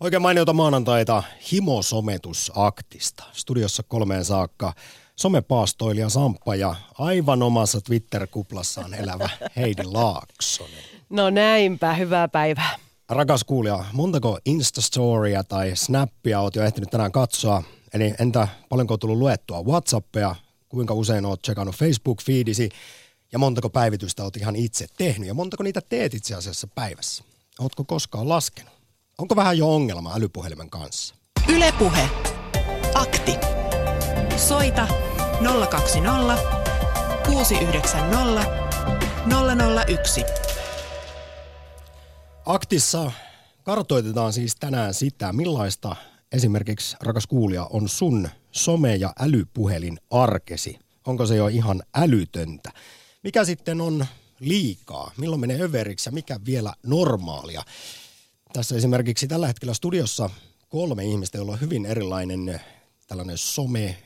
Oikein mainiota maanantaita himosometusaktista. Studiossa kolmeen saakka somepaastoilija Samppa ja aivan omassa Twitter-kuplassaan elävä Heidi Laaksonen. No näinpä, hyvää päivää. Rakas kuulija, montako Instastorya tai Snappia oot jo ehtinyt tänään katsoa? Eli entä paljonko on tullut luettua Whatsappia, kuinka usein oot tsekannut Facebook-fiidisi ja montako päivitystä oot ihan itse tehnyt ja montako niitä teet itse asiassa päivässä? Ootko koskaan laskenut? Onko vähän jo ongelma älypuhelimen kanssa? Ylepuhe. Akti. Soita 020 690 001. Aktissa kartoitetaan siis tänään sitä, millaista esimerkiksi, rakas kuulija, on sun some- ja älypuhelin arkesi. Onko se jo ihan älytöntä? Mikä sitten on liikaa? Milloin menee överiksi ja mikä vielä normaalia? Tässä esimerkiksi tällä hetkellä studiossa kolme ihmistä, joilla on hyvin erilainen tällainen some,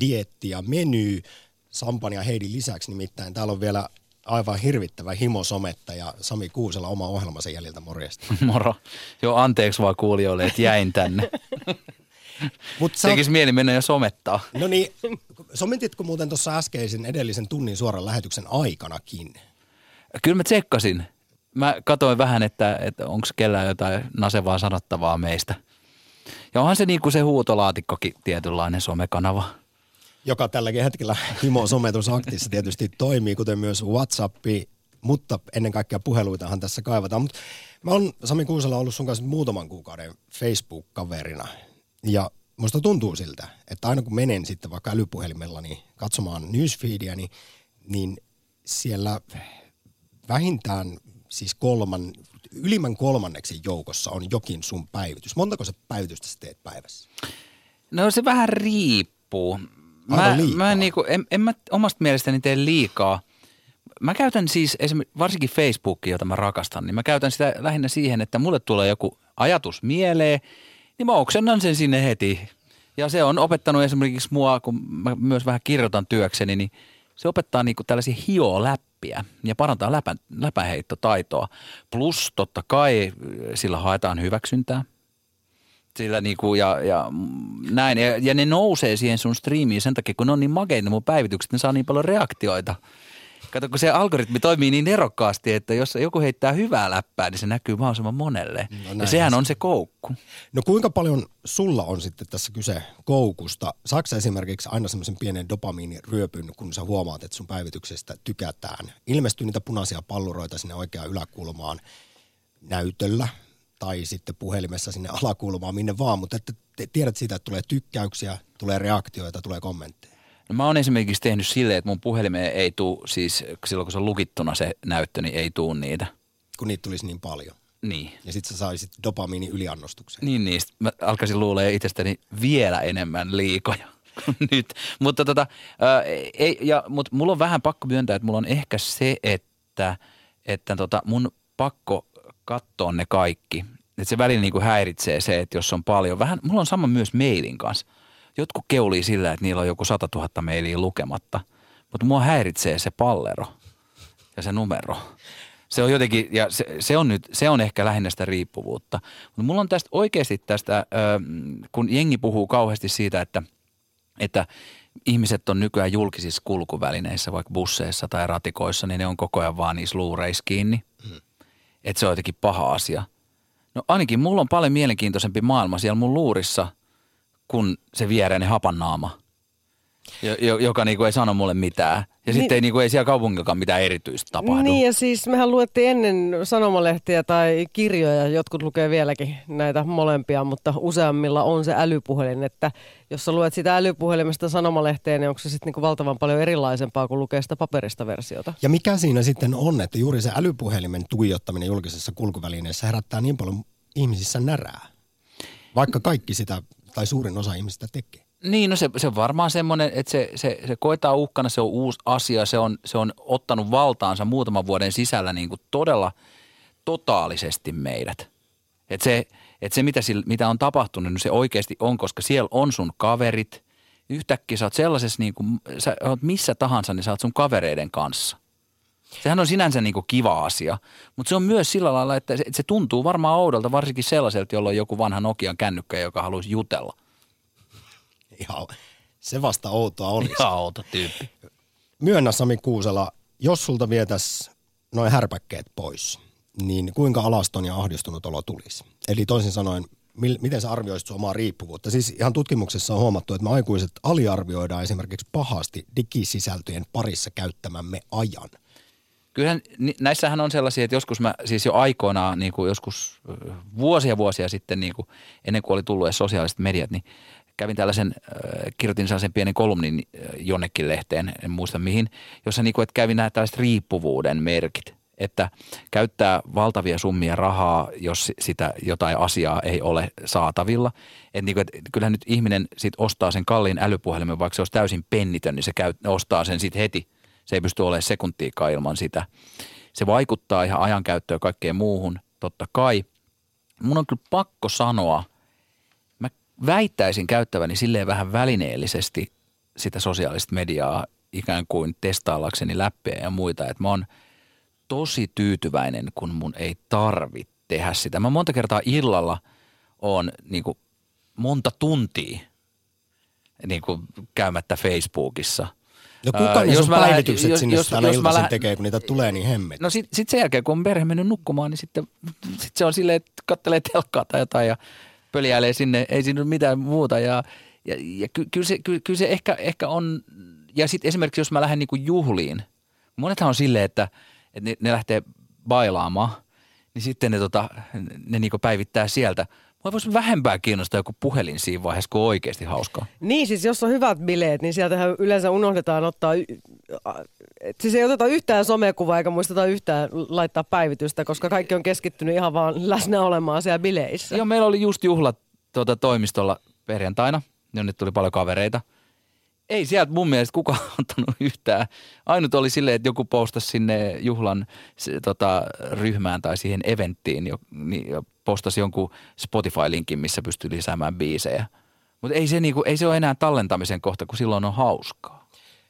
dietti ja meny Sampan ja Heidin lisäksi. Nimittäin täällä on vielä aivan hirvittävä himosometta ja Sami Kuusela oma ohjelmansa jäljiltä morjesta. Moro. Joo, anteeksi vaan kuulijoille, että jäin tänne. Mut sä Tekisi mieli mennä jo somettaa. No niin, sometitko muuten tuossa äskeisen edellisen tunnin suoran lähetyksen aikanakin? Kyllä mä tsekkasin. Mä katsoin vähän, että, että onko kellään jotain nasevaa sanottavaa meistä. Ja onhan se niin kuin se huutolaatikkokin tietynlainen somekanava. joka tälläkin hetkellä Himo sometusaktissa tietysti toimii, kuten myös Whatsappi, mutta ennen kaikkea puheluitahan tässä kaivataan. Mutta mä oon Sami Kuusela ollut sun kanssa muutaman kuukauden Facebook-kaverina ja musta tuntuu siltä, että aina kun menen sitten vaikka älypuhelimella niin katsomaan newsfeedia, niin, niin siellä vähintään siis kolman, ylimmän kolmanneksen joukossa on jokin sun päivitys. Montako se päivitystä sä teet päivässä? No se vähän riippuu. Mä, liikaa. mä en, niinku, en, en mä omasta mielestäni tee liikaa. Mä käytän siis esimerkiksi, varsinkin Facebookia, jota mä rakastan, niin mä käytän sitä lähinnä siihen, että mulle tulee joku ajatus mieleen, niin mä oksennan sen sinne heti. Ja se on opettanut esimerkiksi mua, kun mä myös vähän kirjoitan työkseni, niin se opettaa niinku tällaisia hioläppiä ja parantaa läpä, läpäheittotaitoa. Plus totta kai sillä haetaan hyväksyntää – sillä niinku ja, ja näin. Ja, ja, ne nousee siihen sun striimiin sen takia, kun ne on niin makeita mun päivitykset, ne saa niin paljon reaktioita. Kato, kun se algoritmi toimii niin erokkaasti, että jos joku heittää hyvää läppää, niin se näkyy mahdollisimman monelle. No ja sehän se- on se koukku. No kuinka paljon sulla on sitten tässä kyse koukusta? Saatko sä esimerkiksi aina semmoisen pienen dopamiiniryöpyn, kun sä huomaat, että sun päivityksestä tykätään? Ilmestyy niitä punaisia palluroita sinne oikeaan yläkulmaan näytöllä tai sitten puhelimessa sinne alakulmaan, minne vaan, mutta että tiedät siitä, että tulee tykkäyksiä, tulee reaktioita, tulee kommentteja. No mä oon esimerkiksi tehnyt silleen, että mun puhelimeen ei tuu, siis silloin kun se on lukittuna se näyttö, niin ei tuu niitä. kun niitä tulisi niin paljon. Niin. Ja sitten sä saisit dopamiini yliannostuksen. Niin, niin. Sit Mä alkaisin luulee itsestäni vielä enemmän liikoja nyt. Mutta tota, ää, ei, ja, mut mulla on vähän pakko myöntää, että mulla on ehkä se, että, että tota, mun pakko katsoa ne kaikki. Että se välillä niinku häiritsee se, että jos on paljon. Vähän, mulla on sama myös mailin kanssa. Jotkut keulii sillä, että niillä on joku 100 000 mailia lukematta. Mutta mua häiritsee se pallero ja se numero. Se on jotenkin, ja se, se, on nyt, se on ehkä lähinnä sitä riippuvuutta. Mutta mulla on tästä oikeasti tästä, kun jengi puhuu kauheasti siitä, että, että ihmiset on nykyään julkisissa kulkuvälineissä, vaikka busseissa tai ratikoissa, niin ne on koko ajan vaan niissä luureissa kiinni. Että se on jotenkin paha asia. No ainakin mulla on paljon mielenkiintoisempi maailma siellä mun luurissa kuin se viereinen hapannaama, jo, jo, joka niinku ei sano mulle mitään. Ja Niin- sitten ei, niinku, ei siellä kaupungillakaan mitään erityistä tapahdu. Niin ja siis mehän luettiin ennen sanomalehtiä tai kirjoja, jotkut lukee vieläkin näitä molempia, mutta useammilla on se älypuhelin, että jos sä luet sitä älypuhelimesta sanomalehteen, niin onko se sitten niinku valtavan paljon erilaisempaa kuin lukee sitä paperista versiota? Ja mikä siinä sitten on, että juuri se älypuhelimen tuijottaminen julkisessa kulkuvälineessä herättää niin paljon ihmisissä närää, vaikka kaikki sitä tai suurin osa ihmisistä tekee. Niin, no se, se on varmaan semmoinen, että se, se, se koetaan uhkana, se on uusi asia, se on, se on ottanut valtaansa muutaman vuoden sisällä niin kuin todella totaalisesti meidät. Et se, et se mitä, sillä, mitä on tapahtunut, niin se oikeasti on, koska siellä on sun kaverit. Yhtäkkiä sä oot sellaisessa, niin kuin, sä oot missä tahansa, niin sä oot sun kavereiden kanssa. Sehän on sinänsä niin kuin kiva asia, mutta se on myös sillä lailla, että se, että se tuntuu varmaan oudolta, varsinkin sellaiselta, jolla on joku vanha Nokian kännykkä, joka haluaisi jutella. Ihan, se vasta outoa olisi. Ihan outo tyyppi. Myönnä Sami Kuusela, jos sulta vietäisi noin härpäkkeet pois, niin kuinka alaston ja ahdistunut olo tulisi? Eli toisin sanoen, mil, miten sä arvioisit sun omaa riippuvuutta? Siis ihan tutkimuksessa on huomattu, että me aikuiset aliarvioidaan esimerkiksi pahasti digisisältöjen parissa käyttämämme ajan. Kyllähän näissähän on sellaisia, että joskus mä siis jo aikoinaan, niin kuin joskus vuosia vuosia sitten, niin kuin ennen kuin oli tullut edes sosiaaliset mediat, niin kävin tällaisen, äh, kirjoitin sellaisen pienen kolumnin jonnekin lehteen, en muista mihin, jossa niin kuin, että kävin nämä tällaiset riippuvuuden merkit, että käyttää valtavia summia rahaa, jos sitä jotain asiaa ei ole saatavilla. Et niin kuin, että kyllähän nyt ihminen sit ostaa sen kalliin älypuhelimen, vaikka se olisi täysin pennitön, niin se käy, ostaa sen sitten heti. Se ei pysty olemaan sekuntiikaan ilman sitä. Se vaikuttaa ihan ajankäyttöön ja kaikkeen muuhun, totta kai. Mun on kyllä pakko sanoa, mä väittäisin käyttäväni silleen vähän välineellisesti sitä sosiaalista mediaa ikään kuin testaillakseni läppejä ja muita, että mä oon tosi tyytyväinen, kun mun ei tarvitse tehdä sitä. Mä monta kertaa illalla on niin kuin monta tuntia niin kuin käymättä Facebookissa. No kuka ne jos sun päivitykset jos- sinne jos- aina jos iltaisin tekee, kun niitä tulee niin hemmet? No sitten sit sen jälkeen, kun on perhe mennyt nukkumaan, niin sitten sit se on silleen, että kattelee telkkaa tai jotain ja pöljäilee sinne, ei siinä ole mitään muuta. Ja, ja, ja ky, kyllä, se, ky, kyllä se ehkä, ehkä on, ja sitten esimerkiksi jos mä lähden niinku juhliin, monethan on silleen, että, että ne, ne lähtee bailaamaan, niin sitten ne, tota, ne niinku päivittää sieltä. Mua voisi vähempää kiinnostaa joku puhelin siinä vaiheessa, kun on oikeasti hauskaa. Niin, siis jos on hyvät bileet, niin sieltähän yleensä unohdetaan ottaa, y- et siis ei oteta yhtään somekuvaa eikä muisteta yhtään laittaa päivitystä, koska kaikki on keskittynyt ihan vaan läsnä olemaan siellä bileissä. Joo, meillä oli just juhlat tuota, toimistolla perjantaina, jonne tuli paljon kavereita. Ei sieltä mun mielestä kukaan ottanut yhtään. Ainut oli silleen, että joku postasi sinne juhlan se, tota, ryhmään tai siihen eventtiin, jo, niin, ja postasi jonkun Spotify-linkin, missä pystyy lisäämään biisejä. Mutta ei, se niinku, ei se ole enää tallentamisen kohta, kun silloin on hauskaa.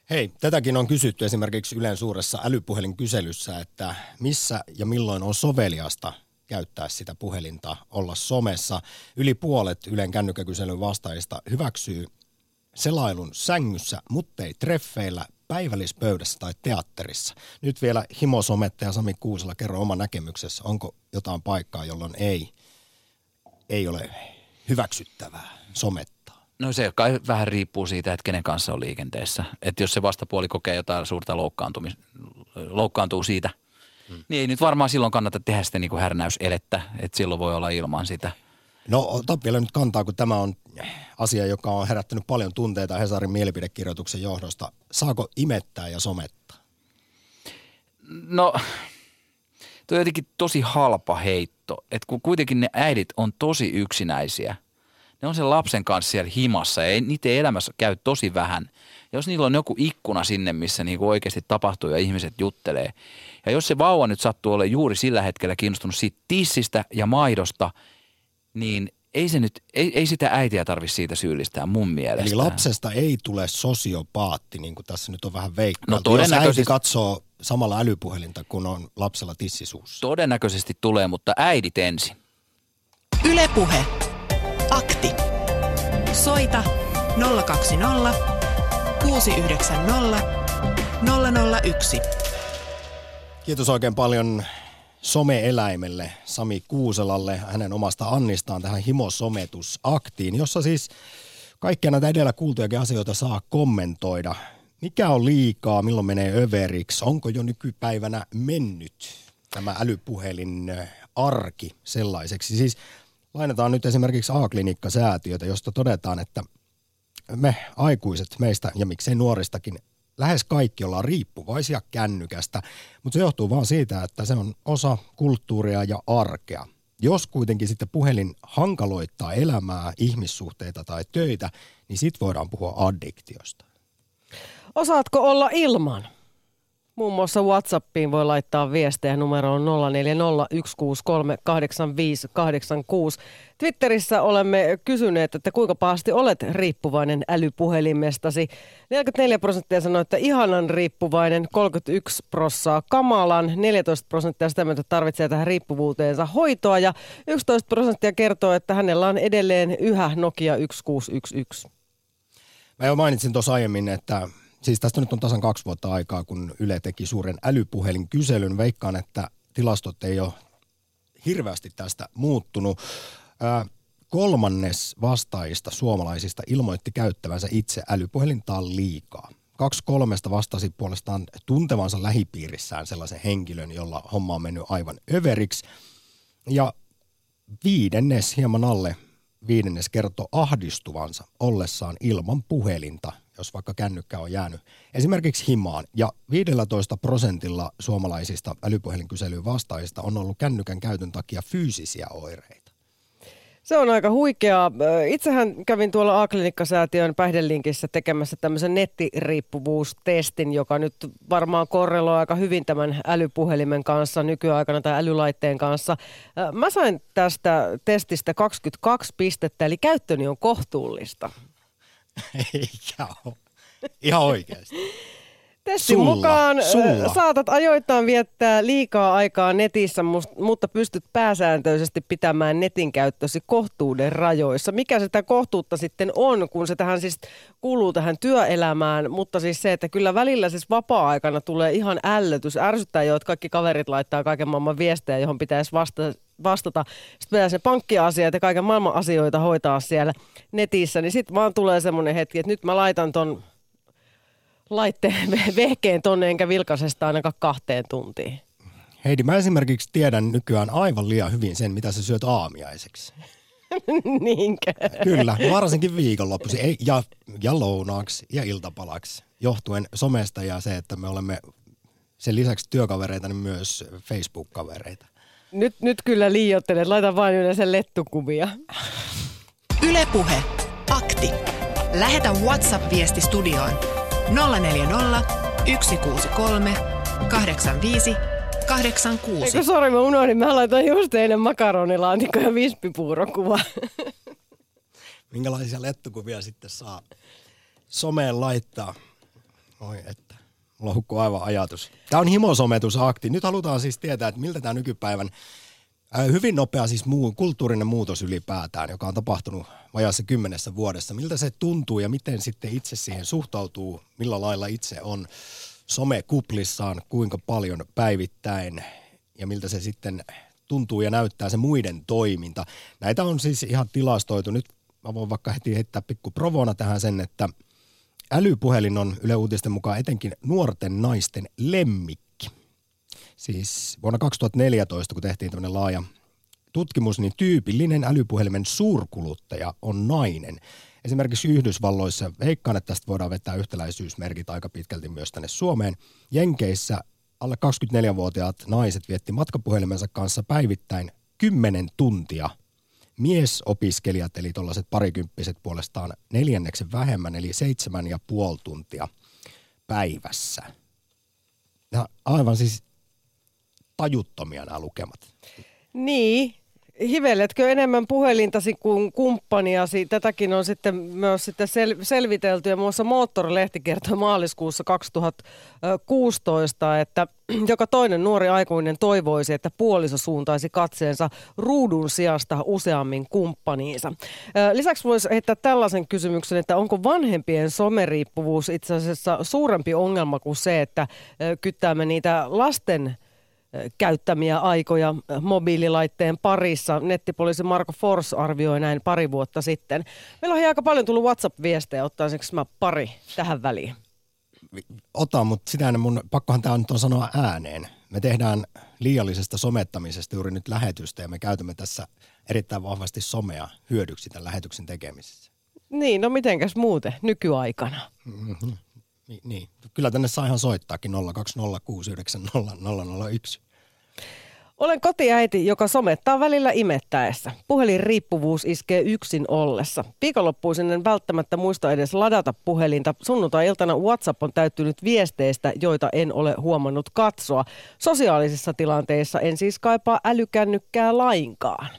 Hei, tätäkin on kysytty esimerkiksi Ylen suuressa älypuhelinkyselyssä, että missä ja milloin on soveliasta käyttää sitä puhelinta, olla somessa. Yli puolet Ylen kännykkäkyselyn vastaajista hyväksyy selailun sängyssä, mutta ei treffeillä, päivällispöydässä tai teatterissa. Nyt vielä himosomettaja Sami Kuusela, kerro oma näkemyksessä, onko jotain paikkaa, jolloin ei, ei ole hyväksyttävää somettaa? No se kai vähän riippuu siitä, että kenen kanssa on liikenteessä. Että jos se vastapuoli kokee jotain suurta loukkaantumis, loukkaantuu siitä, hmm. niin ei nyt varmaan silloin kannata tehdä sitä niin kuin härnäyselettä, että silloin voi olla ilman sitä. No ota vielä nyt kantaa, kun tämä on asia, joka on herättänyt paljon tunteita Hesarin mielipidekirjoituksen johdosta. Saako imettää ja somettaa? No, tuo on jotenkin tosi halpa heitto, että kun kuitenkin ne äidit on tosi yksinäisiä. Ne on sen lapsen kanssa siellä himassa ja niiden elämässä käy tosi vähän. Ja jos niillä on joku ikkuna sinne, missä niinku oikeasti tapahtuu ja ihmiset juttelee. Ja jos se vauva nyt sattuu olemaan juuri sillä hetkellä kiinnostunut siitä tissistä ja maidosta, niin ei, se nyt, ei, ei sitä äitiä tarvitse siitä syyllistää mun mielestä. Eli lapsesta ei tule sosiopaatti, niin kuin tässä nyt on vähän veikkailtu. No Jos äiti todennäköisesti- katsoo samalla älypuhelinta, kun on lapsella tissisuussa. Todennäköisesti tulee, mutta äidit ensin. Ylepuhe. Akti. Soita 020 690 001. Kiitos oikein paljon some-eläimelle Sami Kuuselalle hänen omasta annistaan tähän himosometusaktiin, jossa siis kaikkia näitä edellä kuultujakin asioita saa kommentoida. Mikä on liikaa, milloin menee överiksi, onko jo nykypäivänä mennyt tämä älypuhelin äh, arki sellaiseksi? Siis lainataan nyt esimerkiksi A-klinikka-säätiötä, josta todetaan, että me aikuiset meistä ja miksei nuoristakin lähes kaikki ollaan riippuvaisia kännykästä, mutta se johtuu vaan siitä, että se on osa kulttuuria ja arkea. Jos kuitenkin sitten puhelin hankaloittaa elämää, ihmissuhteita tai töitä, niin sit voidaan puhua addiktiosta. Osaatko olla ilman? Muun muassa WhatsAppiin voi laittaa viestejä numeroon 0401638586. Twitterissä olemme kysyneet, että kuinka pahasti olet riippuvainen älypuhelimestasi. 44 prosenttia sanoi, että ihanan riippuvainen, 31 prossaa kamalan, 14 prosenttia sitä myötä tarvitsee tähän riippuvuuteensa hoitoa ja 11 prosenttia kertoo, että hänellä on edelleen yhä Nokia 1611. Mä jo mainitsin tuossa aiemmin, että siis tästä nyt on tasan kaksi vuotta aikaa, kun Yle teki suuren älypuhelin kyselyn. Veikkaan, että tilastot ei ole hirveästi tästä muuttunut. Ää, kolmannes vastaajista suomalaisista ilmoitti käyttävänsä itse älypuhelintaan liikaa. Kaksi kolmesta vastasi puolestaan tuntevansa lähipiirissään sellaisen henkilön, jolla homma on mennyt aivan överiksi. Ja viidennes, hieman alle viidennes kertoo ahdistuvansa ollessaan ilman puhelinta, jos vaikka kännykkä on jäänyt esimerkiksi himaan. Ja 15 prosentilla suomalaisista älypuhelinkyselyyn vastaajista on ollut kännykän käytön takia fyysisiä oireita. Se on aika huikeaa. Itsehän kävin tuolla A-klinikkasäätiön päihdelinkissä tekemässä tämmöisen nettiriippuvuustestin, joka nyt varmaan korreloi aika hyvin tämän älypuhelimen kanssa nykyaikana tai älylaitteen kanssa. Mä sain tästä testistä 22 pistettä, eli käyttöni on kohtuullista. Eikä ole. Ihan oikeasti. Testin Sulla, mukaan sulla. saatat ajoittain viettää liikaa aikaa netissä, mutta pystyt pääsääntöisesti pitämään netin käyttösi kohtuuden rajoissa. Mikä sitä kohtuutta sitten on, kun se tähän siis kuuluu tähän työelämään, mutta siis se, että kyllä välillä siis vapaa-aikana tulee ihan ällötys. Ärsyttää jo, että kaikki kaverit laittaa kaiken maailman viestejä, johon pitäisi vastata vastata. Sitten pitäisi ne pankkiasiat ja kaiken maailman asioita hoitaa siellä netissä, niin sitten vaan tulee semmoinen hetki, että nyt mä laitan ton laitteen vehkeen tonne enkä vilkasesta ainakaan kahteen tuntiin. Heidi, mä esimerkiksi tiedän nykyään aivan liian hyvin sen, mitä sä syöt aamiaiseksi. Niinkö? Kyllä, varsinkin viikonloppuisin ei, ja, ja lounaaksi ja iltapalaksi, johtuen somesta ja se, että me olemme sen lisäksi työkavereita, niin myös Facebook-kavereita. Nyt, nyt kyllä liioittelet. Laita vain yleensä lettukuvia. Ylepuhe Akti. Lähetä WhatsApp-viesti studioon 040 163 85 86. Eikö sori, mä unohdin. Mä laitoin just eilen makaronilaatikko ja vispipuurokuva. Minkälaisia lettukuvia sitten saa someen laittaa? Oi että, mulla hukkuu aivan ajatus. Tämä on himosometusakti. Nyt halutaan siis tietää, että miltä tämä nykypäivän hyvin nopea siis muu, kulttuurinen muutos ylipäätään, joka on tapahtunut vajaassa kymmenessä vuodessa. Miltä se tuntuu ja miten sitten itse siihen suhtautuu, millä lailla itse on somekuplissaan, kuinka paljon päivittäin ja miltä se sitten tuntuu ja näyttää se muiden toiminta. Näitä on siis ihan tilastoitu. Nyt mä voin vaikka heti heittää pikku provona tähän sen, että älypuhelin on Yle Uutisten mukaan etenkin nuorten naisten lemmikki. Siis vuonna 2014, kun tehtiin tämmöinen laaja tutkimus, niin tyypillinen älypuhelimen suurkuluttaja on nainen. Esimerkiksi Yhdysvalloissa, veikkaan, että tästä voidaan vetää yhtäläisyysmerkit aika pitkälti myös tänne Suomeen. Jenkeissä alle 24-vuotiaat naiset vietti matkapuhelimensa kanssa päivittäin 10 tuntia. Miesopiskelijat, eli tuollaiset parikymppiset puolestaan neljänneksen vähemmän, eli seitsemän ja puoli tuntia päivässä. Ja aivan siis tajuttomia nämä lukemat. Niin. Hiveletkö enemmän puhelintasi kuin kumppaniasi? Tätäkin on sitten myös sitten sel- selvitelty ja muassa Moottorilehti kertoi maaliskuussa 2016, että joka toinen nuori aikuinen toivoisi, että puoliso suuntaisi katseensa ruudun sijasta useammin kumppaniinsa. Lisäksi voisi heittää tällaisen kysymyksen, että onko vanhempien someriippuvuus itse asiassa suurempi ongelma kuin se, että kyttäämme niitä lasten käyttämiä aikoja mobiililaitteen parissa. Nettipoliisi Marko Fors arvioi näin pari vuotta sitten. Meillä on aika paljon tullut WhatsApp-viestejä, ottaisinko mä pari tähän väliin? Ota, mutta sitä ennen mun, pakkohan tämä nyt on sanoa ääneen. Me tehdään liiallisesta somettamisesta juuri nyt lähetystä ja me käytämme tässä erittäin vahvasti somea hyödyksi tämän lähetyksen tekemisessä. Niin, no mitenkäs muuten nykyaikana? Ni, niin. Kyllä tänne saa ihan soittaakin 020690001. Olen kotiäiti, joka somettaa välillä imettäessä. Puhelinriippuvuus iskee yksin ollessa. Viikonloppuisin en välttämättä muista edes ladata puhelinta. Sunnuntai-iltana WhatsApp on täyttynyt viesteistä, joita en ole huomannut katsoa. Sosiaalisissa tilanteissa en siis kaipaa älykännykkää lainkaan.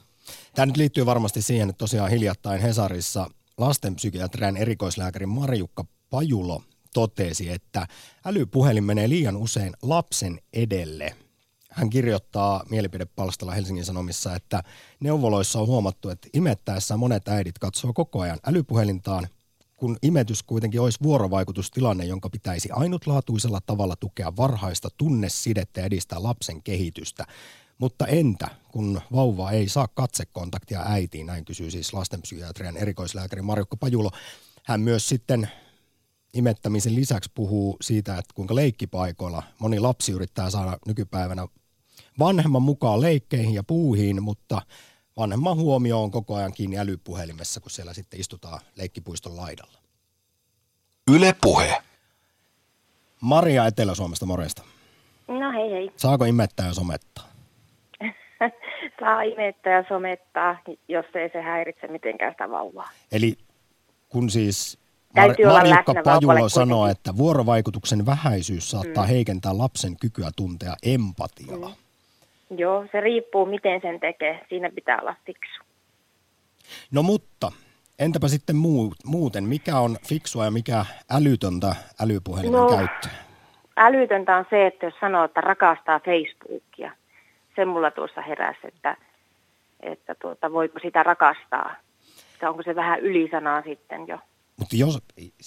Tämä nyt liittyy varmasti siihen, että tosiaan hiljattain Hesarissa lastenpsykiatrian erikoislääkäri Marjukka Pajulo totesi, että älypuhelin menee liian usein lapsen edelle. Hän kirjoittaa mielipidepalstalla Helsingin Sanomissa, että neuvoloissa on huomattu, että imettäessä monet äidit katsoo koko ajan älypuhelintaan, kun imetys kuitenkin olisi vuorovaikutustilanne, jonka pitäisi ainutlaatuisella tavalla tukea varhaista tunnesidettä ja edistää lapsen kehitystä. Mutta entä, kun vauva ei saa katsekontaktia äitiin, näin kysyy siis lastenpsykiatrian erikoislääkäri Marjukka Pajulo. Hän myös sitten imettämisen lisäksi puhuu siitä, että kuinka leikkipaikoilla moni lapsi yrittää saada nykypäivänä vanhemman mukaan leikkeihin ja puuhiin, mutta vanhemman huomio on koko ajan kiinni älypuhelimessa, kun siellä sitten istutaan leikkipuiston laidalla. Yle Puhe. Maria Etelä-Suomesta, morjesta. No hei hei. Saako imettää ja somettaa? Saa imettää ja somettaa, jos ei se häiritse mitenkään sitä vauvaa. Eli kun siis Täytyy olla Marjukka läsnä Pajulo sanoo, kuitenkin. että vuorovaikutuksen vähäisyys saattaa Mm. heikentää lapsen kykyä tuntea empatiaa. Joo, se riippuu miten sen tekee. Siinä pitää olla fiksu. No mutta, entäpä sitten muu, muuten, mikä on fiksua ja mikä älytöntä älypuhelimen No. käyttöä? Älytöntä on se, että jos sanoo, että rakastaa Facebookia. Se mulla tuossa heräsi, että, että tuota, voiko sitä rakastaa. Että onko se vähän ylisanaa sitten jo. Mutta jos,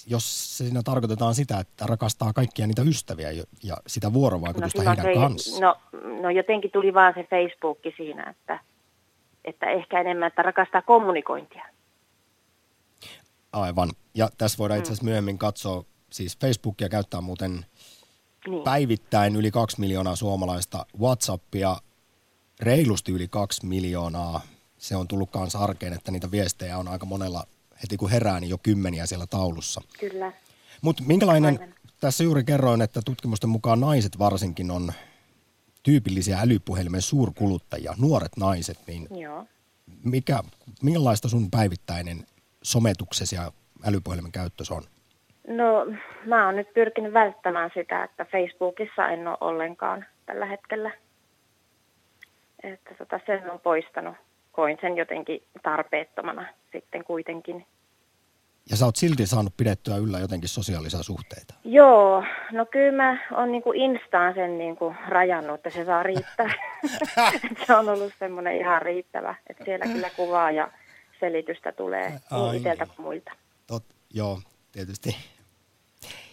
jos siinä tarkoitetaan sitä, että rakastaa kaikkia niitä ystäviä ja sitä vuorovaikutusta silloin heidän se, kanssaan. no, no jotenkin tuli vaan se Facebookki siinä, että, että ehkä enemmän, että rakastaa kommunikointia. Aivan. Ja tässä voidaan Mm. itse asiassa myöhemmin katsoa, siis Facebookia käyttää muuten Niin. päivittäin yli kaksi miljoonaa suomalaista, WhatsAppia reilusti yli kaksi miljoonaa. Se on tullut kanssa arkeen, että niitä viestejä on aika monella heti kun herää, niin jo kymmeniä siellä taulussa. Kyllä. Mutta minkälainen, Aivan. tässä juuri kerroin, että tutkimusten mukaan naiset varsinkin on tyypillisiä älypuhelimen suurkuluttajia, nuoret naiset, niin Joo. mikä, millaista sun päivittäinen sometuksesi ja älypuhelimen käyttös on? No, mä oon nyt pyrkinyt välttämään sitä, että Facebookissa en ole ollenkaan tällä hetkellä. Että tota, sen on poistanut. Koin sen jotenkin tarpeettomana sitten kuitenkin. Ja sä oot silti saanut pidettyä yllä jotenkin sosiaalisia suhteita. Joo, no kyllä mä oon niinku Instaan sen niinku rajannut, että se saa riittää. Se on ollut semmoinen ihan riittävä, että siellä kyllä kuvaa ja selitystä tulee Ai. niin itseltä kuin muilta. Tot, joo, tietysti.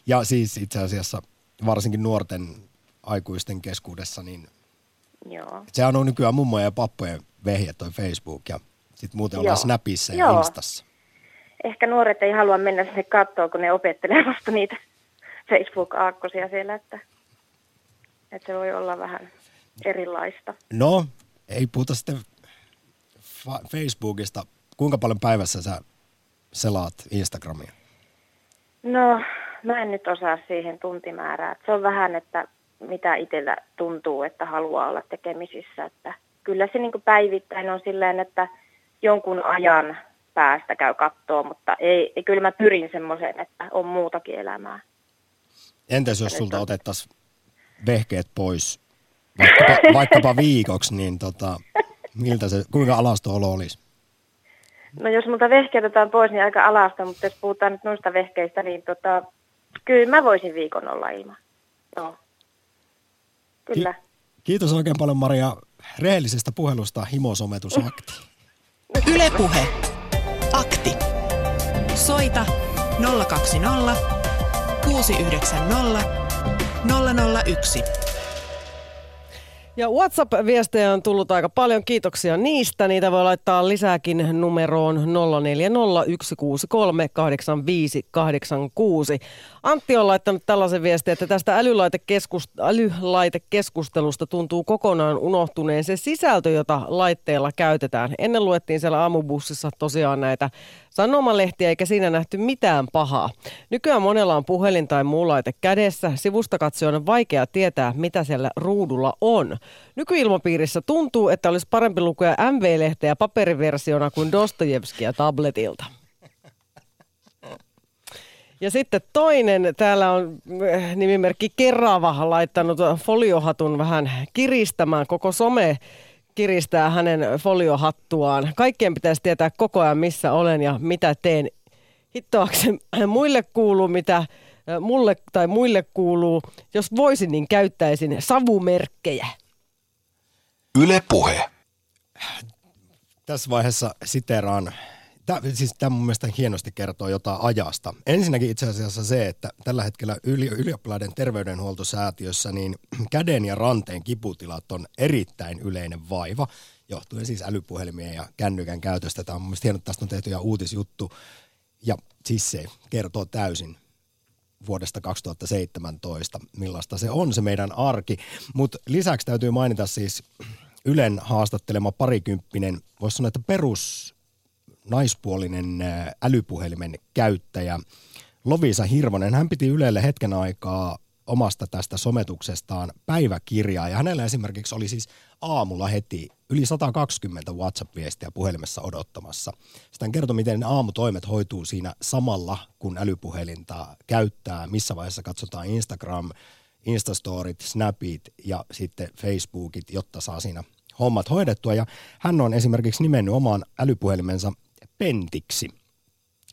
Ja siis itse asiassa varsinkin nuorten aikuisten keskuudessa, niin Joo. sehän on nykyään mummojen ja pappojen vehje toi Facebook ja sitten muuten ollaan Joo. Snapissa ja Joo. Instassa. Ehkä nuoret ei halua mennä sinne katsoa, kun ne opettelee vasta niitä Facebook-aakkosia siellä, että, että se voi olla vähän erilaista. No, ei puhuta sitten fa- Facebookista. Kuinka paljon päivässä sä selaat Instagramia? No, mä en nyt osaa siihen tuntimäärää. Se on vähän, että mitä itsellä tuntuu, että haluaa olla tekemisissä. Että kyllä se niin päivittäin on silleen, että jonkun ajan päästä käy kattoa, mutta ei, ei kyllä mä pyrin semmoiseen, että on muutakin elämää. Entäs jos sulta otettaisiin vehkeet pois vaikkapa, vaikkapa viikoksi, niin tota, miltä se, kuinka alasto-olo olisi? No jos multa vehkeet otetaan pois, niin aika alasta, mutta jos puhutaan nyt noista vehkeistä, niin tota, kyllä mä voisin viikon olla ilman. Joo. Kyllä. Kiitos oikein paljon Maria rehellisestä puhelusta himosometusakti. Yle Puhe. Akti. Soita 020 690 001. Ja WhatsApp-viestejä on tullut aika paljon. Kiitoksia niistä. Niitä voi laittaa lisääkin numeroon 0401638586. Antti on laittanut tällaisen viestin, että tästä älylaitekeskust- älylaitekeskustelusta tuntuu kokonaan unohtuneen se sisältö, jota laitteella käytetään. Ennen luettiin siellä aamubussissa tosiaan näitä sanomalehtiä, eikä siinä nähty mitään pahaa. Nykyään monella on puhelin tai muu laite kädessä. Sivusta katsoen on vaikea tietää, mitä siellä ruudulla on. Nykyilmapiirissä tuntuu, että olisi parempi lukea MV-lehteä paperiversiona kuin Dostojevskia tabletilta. Ja sitten toinen, täällä on äh, nimimerkki Kerava laittanut foliohatun vähän kiristämään. Koko some kiristää hänen foliohattuaan. Kaikkien pitäisi tietää koko ajan, missä olen ja mitä teen. Hittoakseni muille kuuluu, mitä äh, mulle tai muille kuuluu. Jos voisin, niin käyttäisin savumerkkejä. Yle Puhe. Tässä vaiheessa siteraan Tämä, siis tämä mun mielestä hienosti kertoo jotain ajasta. Ensinnäkin itse asiassa se, että tällä hetkellä yli, ylioppilaiden terveydenhuoltosäätiössä niin käden ja ranteen kiputilat on erittäin yleinen vaiva, johtuen siis älypuhelimien ja kännykän käytöstä. Tämä on mun mielestä hieno, että tästä on tehty ja uutisjuttu. Ja siis se kertoo täysin vuodesta 2017, millaista se on se meidän arki. Mutta lisäksi täytyy mainita siis Ylen haastattelema parikymppinen, voisi sanoa, että perus naispuolinen älypuhelimen käyttäjä Lovisa Hirvonen. Hän piti Ylelle hetken aikaa omasta tästä sometuksestaan päiväkirjaa ja hänellä esimerkiksi oli siis aamulla heti yli 120 WhatsApp-viestiä puhelimessa odottamassa. Sitten hän kertoi, miten aamutoimet hoituu siinä samalla, kun älypuhelinta käyttää, missä vaiheessa katsotaan Instagram, Instastorit, Snapit ja sitten Facebookit, jotta saa siinä hommat hoidettua. Ja hän on esimerkiksi nimennyt omaan älypuhelimensa Pentiksi.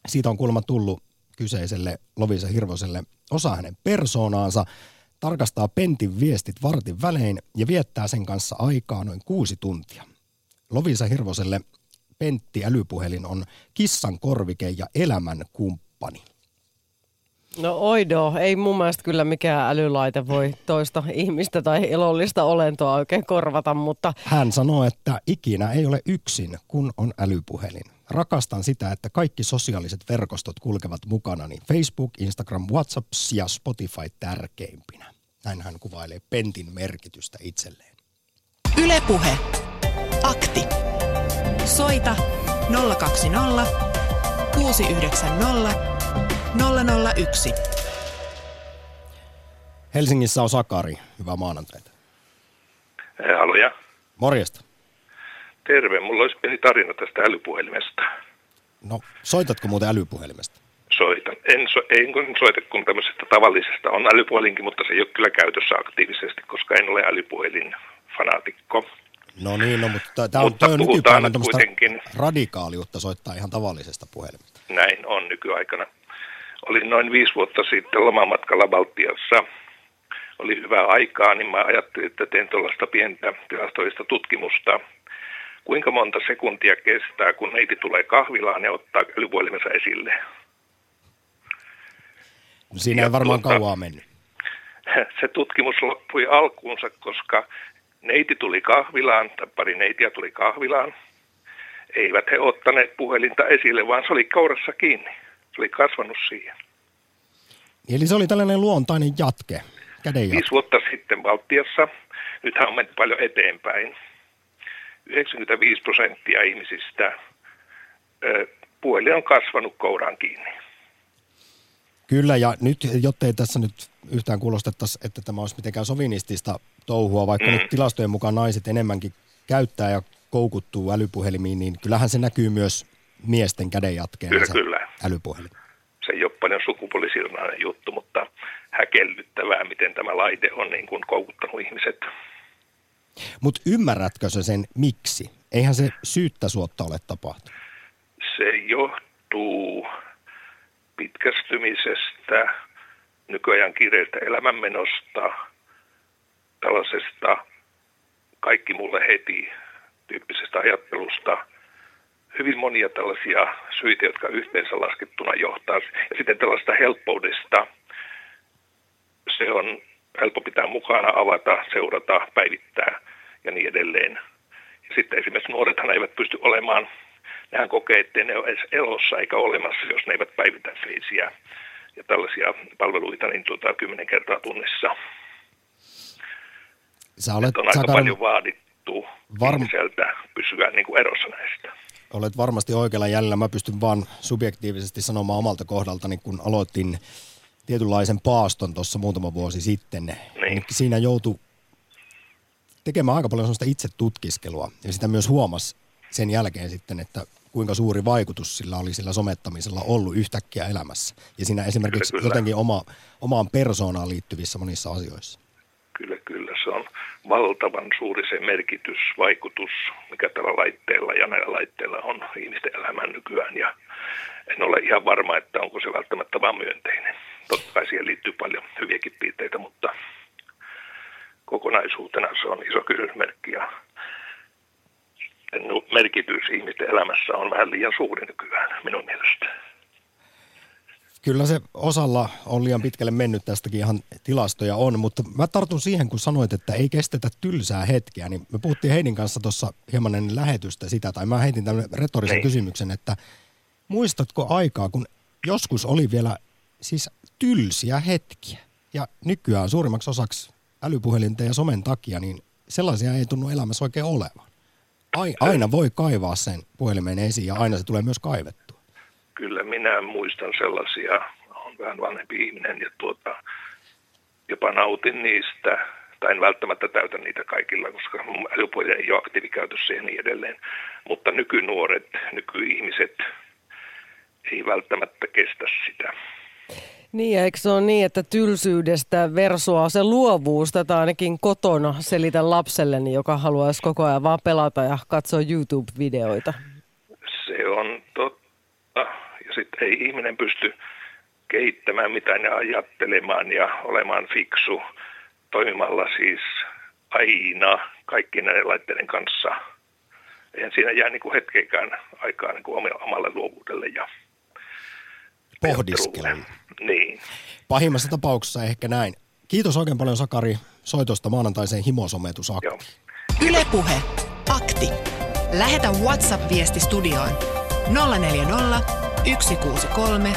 Siitä on kuulemma tullut kyseiselle Lovisa Hirvoselle osa hänen persoonaansa, tarkastaa Pentin viestit vartin välein ja viettää sen kanssa aikaa noin kuusi tuntia. Lovisa Hirvoselle Pentti älypuhelin on kissan korvike ja elämän kumppani. No oido, ei mun mielestä kyllä mikään älylaite voi toista ihmistä tai elollista olentoa oikein korvata, mutta... Hän sanoo, että ikinä ei ole yksin, kun on älypuhelin. Rakastan sitä, että kaikki sosiaaliset verkostot kulkevat mukana, niin Facebook, Instagram, WhatsApp ja Spotify tärkeimpinä. Näin hän kuvailee Pentin merkitystä itselleen. Ylepuhe. Akti. Soita 020 690 001. Helsingissä on Sakari. Hyvää maanantaita. Haloja. Morjesta. Terve. Mulla olisi pieni tarina tästä älypuhelimesta. No, soitatko muuten älypuhelimesta? Soitan. En, so, en soita kuin tämmöisestä tavallisesta. On älypuhelinkin, mutta se ei ole kyllä käytössä aktiivisesti, koska en ole älypuhelin fanaatikko. No niin, no, mutta tämä on, Mutta on puhutaan nykypäivän nyt tämmöistä kuitenkin. radikaaliutta soittaa ihan tavallisesta puhelimesta. Näin on nykyaikana. Olin noin viisi vuotta sitten lomamatkalla Baltiassa. Oli hyvää aikaa, niin mä ajattelin, että teen tuollaista pientä tilastollista tutkimusta. Kuinka monta sekuntia kestää, kun neiti tulee kahvilaan ja ottaa älypuhelimensa esille? No Siinä ei varmaan tuota- kauaa mennyt. Se tutkimus loppui alkuunsa, koska neiti tuli kahvilaan, tai pari neitiä tuli kahvilaan. Eivät he ottaneet puhelinta esille, vaan se oli kourassa kiinni. Se oli kasvanut siihen. Eli se oli tällainen luontainen jatke, kädenjatke. Viisi vuotta sitten Baltiassa, nythän on mennyt paljon eteenpäin. 95 prosenttia ihmisistä puhelin on kasvanut kouraan kiinni. Kyllä, ja nyt, jottei tässä nyt yhtään kuulostettaisi, että tämä olisi mitenkään sovinistista touhua, vaikka Mm. nyt tilastojen mukaan naiset enemmänkin käyttää ja koukuttuu älypuhelimiin, niin kyllähän se näkyy myös miesten kädenjatkeena Kyllä, kyllä. älypuhelin. Se ei ole paljon sukupuolisidonnainen juttu, mutta häkellyttävää, miten tämä laite on niin kuin koukuttanut ihmiset. Mutta ymmärrätkö sä sen miksi? Eihän se syyttä suotta ole tapahtunut. Se johtuu pitkästymisestä, nykyajan kiireistä elämänmenosta, tällaisesta kaikki mulle heti tyyppisestä ajattelusta. Hyvin monia tällaisia syitä, jotka yhteensä laskettuna johtaa. Ja sitten tällaista helppoudesta. Se on helppo pitää mukana, avata, seurata, päivittää ja niin edelleen. Ja sitten esimerkiksi nuorethan eivät pysty olemaan, nehän kokee, että ne ole edes elossa eikä olemassa, jos ne eivät päivitä feisiä ja tällaisia palveluita niin tuota, kymmenen kertaa tunnissa. Sä olet, On aika Sakari, paljon vaadittu Varm- ihmiseltä pysyä niin kuin erossa näistä. Olet varmasti oikealla jäljellä. Mä pystyn vaan subjektiivisesti sanomaan omalta kohdaltani, kun aloitin tietynlaisen paaston tuossa muutama vuosi sitten. Niin. Siinä joutui tekemään aika paljon sellaista itsetutkiskelua ja sitä myös huomasi sen jälkeen sitten, että kuinka suuri vaikutus sillä oli sillä somettamisella ollut yhtäkkiä elämässä. Ja siinä esimerkiksi Kyllä, kyllä. jotenkin oma, omaan persoonaan liittyvissä monissa asioissa. Kyllä, kyllä. Se on valtavan suuri se merkitys, vaikutus, mikä tällä laitteella ja näillä laitteilla on ihmisten elämään nykyään. Ja en ole ihan varma, että onko se välttämättä vain myönteinen. Totta kai siihen liittyy paljon hyviäkin piirteitä, mutta kokonaisuutena se on iso kysymysmerkki. Ja merkitys ihmisten elämässä on vähän liian suuri nykyään minun mielestä. Kyllä se osalla on liian pitkälle mennyt, tästäkin ihan tilastoja on, mutta mä tartun siihen, kun sanoit, että ei kestetä tylsää hetkeä, niin me puhuttiin Heidin kanssa tuossa hieman ennen lähetystä sitä, tai mä heitin tämmöinen retorisen Niin. kysymyksen, että muistatko aikaa, kun joskus oli vielä siis tylsiä hetkiä, ja nykyään suurimmaksi osaksi älypuhelinten ja somen takia, niin sellaisia ei tunnu elämässä oikein olevan. Ai, aina voi kaivaa sen puhelimen esiin, ja aina se tulee myös kaivettua. Kyllä minä muistan sellaisia, on vähän vanhempi ihminen ja tuota, jopa nautin niistä, tai en välttämättä täytä niitä kaikilla, koska mun älypuhelin ei ole aktiivikäytössä ja niin edelleen. Mutta nykynuoret, nykyihmiset ei välttämättä kestä sitä. Niin, eikö se ole niin, että tylsyydestä versoaa se luovuus, tätä ainakin kotona selitän lapselleni, joka haluaisi koko ajan vaan pelata ja katsoa YouTube-videoita. Se on totta. Ja sitten ei ihminen pysty kehittämään mitään ja ajattelemaan ja olemaan fiksu toimimalla siis aina kaikkien näiden laitteiden kanssa. Eihän siinä jää niin kuin hetkeikään aikaa niin kuin omalle luovuudelle ja Pohdiskeluun. ajattelulle. Niin. Pahimmassa tapauksessa ehkä näin. Kiitos oikein paljon Sakari soitosta maanantaiseen himosometusaktiin. Ylepuhe Akti. Lähetä WhatsApp-viesti studioon 040 163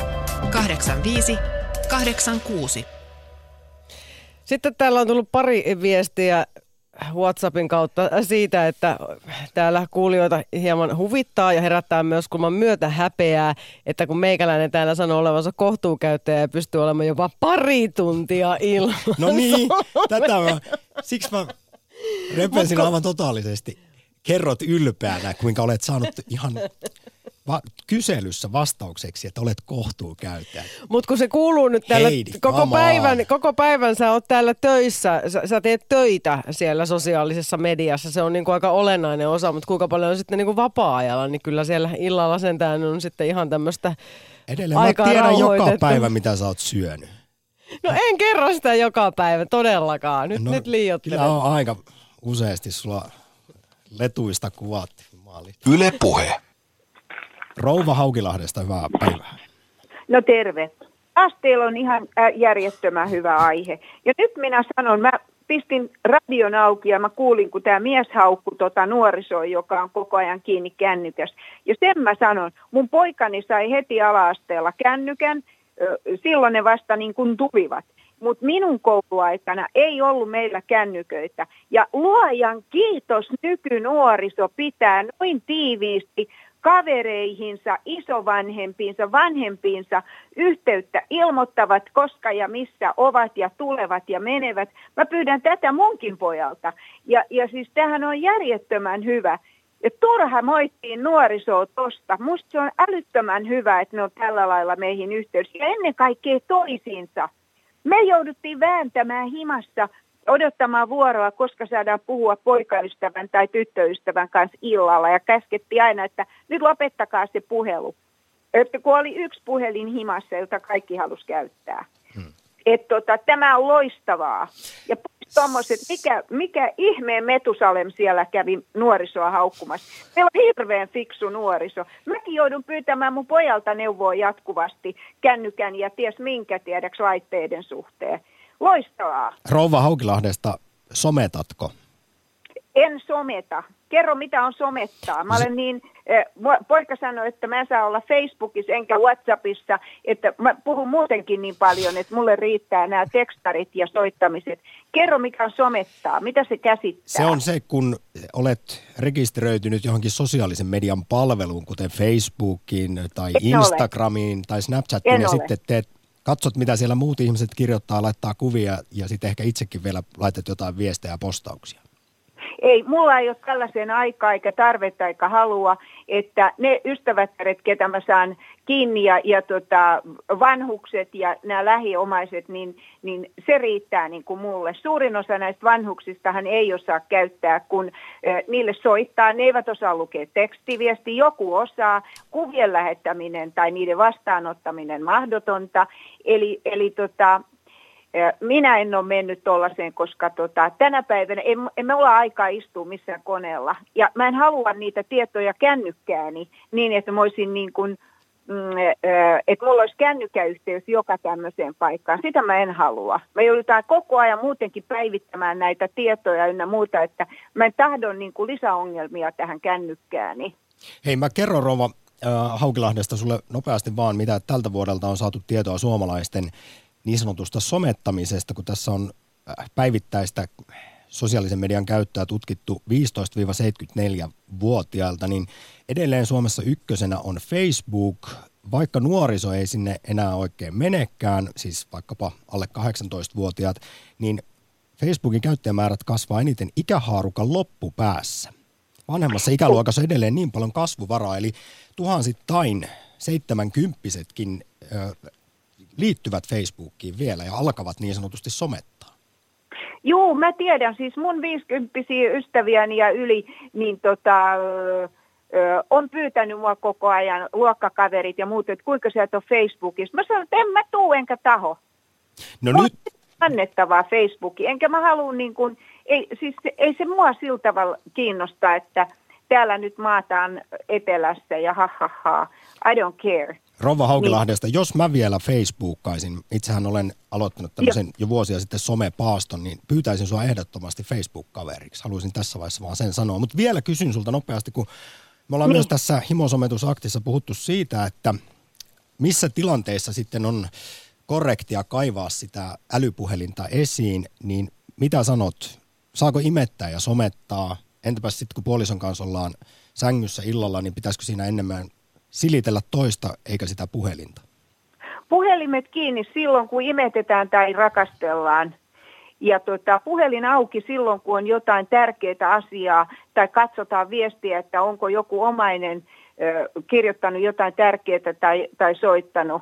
85 86. Sitten täällä on tullut pari viestiä WhatsAppin kautta siitä, että täällä kuulijoita hieman huvittaa ja herättää myös kulman myötä häpeää, että kun meikäläinen täällä sanoo olevansa kohtuukäyttäjä ja pystyy olemaan jopa pari tuntia ilman. No niin, tätä mä, siksi mä repesin Mutko- aivan totaalisesti. Kerrot ylpeänä, kuinka olet saanut ihan va- kyselyssä vastaukseksi, että olet kohtuukäyttäjä. Mutta kun se kuuluu nyt täällä Heidi, koko päivän, koko päivän sä oot täällä töissä, sä, sä teet töitä siellä sosiaalisessa mediassa, se on niinku aika olennainen osa, mutta kuinka paljon on sitten niinku vapaa-ajalla, niin kyllä siellä illalla sentään on sitten ihan tämmöistä Edelleen mä aikaa tiedän joka päivä, mitä sä oot syönyt. No en kerro sitä joka päivä, todellakaan. Nyt, no, nyt liioittelen. Kyllä on aika useasti sulla letuista kuvat. Maali. Yle Puhe. Rouva Haukilahdesta, hyvää päivää. No terve. Taas teillä on ihan äh, järjettömän hyvä aihe. Ja nyt minä sanon, mä pistin radion auki ja mä kuulin, kun tämä mies haukkui tota nuorisoa, joka on koko ajan kiinni kännykäs. Ja sen mä sanon, mun poikani sai heti ala-asteella kännykän, silloin ne vasta niin kuin tulivat. Mutta minun kouluaikana ei ollut meillä kännyköitä. Ja luojan kiitos nykynuoriso pitää noin tiiviisti kavereihinsa, isovanhempiinsa, vanhempiinsa yhteyttä, ilmoittavat koska ja missä ovat ja tulevat ja menevät. Mä pyydän tätä munkin pojalta. Ja, ja siis tämähän on järjettömän hyvä. Ja turha moittiin nuorisoa tosta. Musta se on älyttömän hyvä, että ne on tällä lailla meihin yhteydessä. Ja ennen kaikkea toisiinsa. Me jouduttiin vääntämään himassa odottamaan vuoroa, koska saadaan puhua poikaystävän tai tyttöystävän kanssa illalla. Ja käskettiin aina, että nyt lopettakaa se puhelu. Että kun oli yksi puhelin himassa, jota kaikki halusi käyttää. Hmm. Että tota, tämä on loistavaa. Ja tommoset, mikä, mikä ihmeen Metusalem siellä kävi nuorisoa haukkumassa. Meillä on hirveän fiksu nuoriso. Mäkin joudun pyytämään mun pojalta neuvoa jatkuvasti kännykän ja ties minkä tiedäks laitteiden suhteen. Loistavaa. Rouva Haukilahdesta, sometatko? En someta. Kerro, mitä on somettaa. Mä olen niin, eh, poika sanoi, että mä en saa olla Facebookissa enkä Whatsappissa, että mä puhun muutenkin niin paljon, että mulle riittää nämä tekstarit ja soittamiset. Kerro, mikä on somettaa. Mitä se käsittää? Se on se, kun olet rekisteröitynyt johonkin sosiaalisen median palveluun, kuten Facebookiin tai En ole. Instagramiin tai Snapchatiin, En ja ole. sitten teet, katsot, mitä siellä muut ihmiset kirjoittaa, laittaa kuvia, ja sitten ehkä itsekin vielä laitat jotain viestejä ja postauksia. Ei, mulla ei ole tällaiseen aikaa eikä tarvetta eikä halua, että ne ystävättäret, ketä mä saan kiinni ja, ja tota, vanhukset ja nämä lähiomaiset, niin, niin se riittää niin kuin mulle. Suurin osa näistä vanhuksistahan ei osaa käyttää, kun äh, niille soittaa. Ne eivät osaa lukea tekstiviesti, joku osaa, kuvien lähettäminen tai niiden vastaanottaminen mahdotonta. Eli, eli tota, minä en ole mennyt tuollaiseen, koska tota, tänä päivänä en, en me olla aikaa istua missään koneella. Ja mä en halua niitä tietoja kännykkääni niin, että mä olisin niin kuin, mm, että mulla olisi kännykkäyhteys joka tämmöiseen paikkaan. Sitä mä en halua. Me joudutaan koko ajan muutenkin päivittämään näitä tietoja ynnä muuta, että mä en tahdon niin kuin lisäongelmia tähän kännykkääni. Hei, mä kerron Rova äh, Haukilahdesta sulle nopeasti vaan, mitä tältä vuodelta on saatu tietoa suomalaisten niin sanotusta somettamisesta, kun tässä on äh, päivittäistä sosiaalisen median käyttöä tutkittu 15-74-vuotiailta, niin edelleen Suomessa ykkösenä on Facebook, vaikka nuoriso ei sinne enää oikein menekään, siis vaikkapa alle 18-vuotiaat, niin Facebookin käyttäjämäärät kasvaa eniten ikähaarukan loppupäässä. Vanhemmassa ikäluokassa edelleen niin paljon kasvuvaraa, eli tuhansittain seitsemänkymppisetkin liittyvät Facebookiin vielä ja alkavat niin sanotusti somettaa? Joo, mä tiedän. Siis mun 50 ystäviäni ja yli, niin tota, ö, on pyytänyt mua koko ajan, luokkakaverit ja muut, että kuinka sä on Facebookissa. Mä sanon, että en mä tuu enkä taho. No nyt... annettavaa Facebookiin, enkä mä halua niin kuin, ei, siis ei se mua sillä tavalla kiinnosta, että täällä nyt maataan etelässä ja ha ha ha. I don't care. Rova Haukilahdesta, niin. jos mä vielä Facebookkaisin, itsehän olen aloittanut tämmöisen jo. jo vuosia sitten somepaaston, niin pyytäisin sua ehdottomasti Facebook-kaveriksi. Haluaisin tässä vaiheessa vaan sen sanoa. Mutta vielä kysyn sulta nopeasti, kun me ollaan niin. myös tässä himosometusaktissa puhuttu siitä, että missä tilanteissa sitten on korrektia kaivaa sitä älypuhelinta esiin, niin mitä sanot, saako imettää ja somettaa? Entäpä sitten kun puolison kanssa ollaan sängyssä illalla, niin pitäisikö siinä enemmän silitellä toista eikä sitä puhelinta? Puhelimet kiinni silloin, kun imetetään tai rakastellaan. Ja tota, puhelin auki silloin, kun on jotain tärkeää asiaa tai katsotaan viestiä, että onko joku omainen ö, kirjoittanut jotain tärkeää tai, tai soittanut.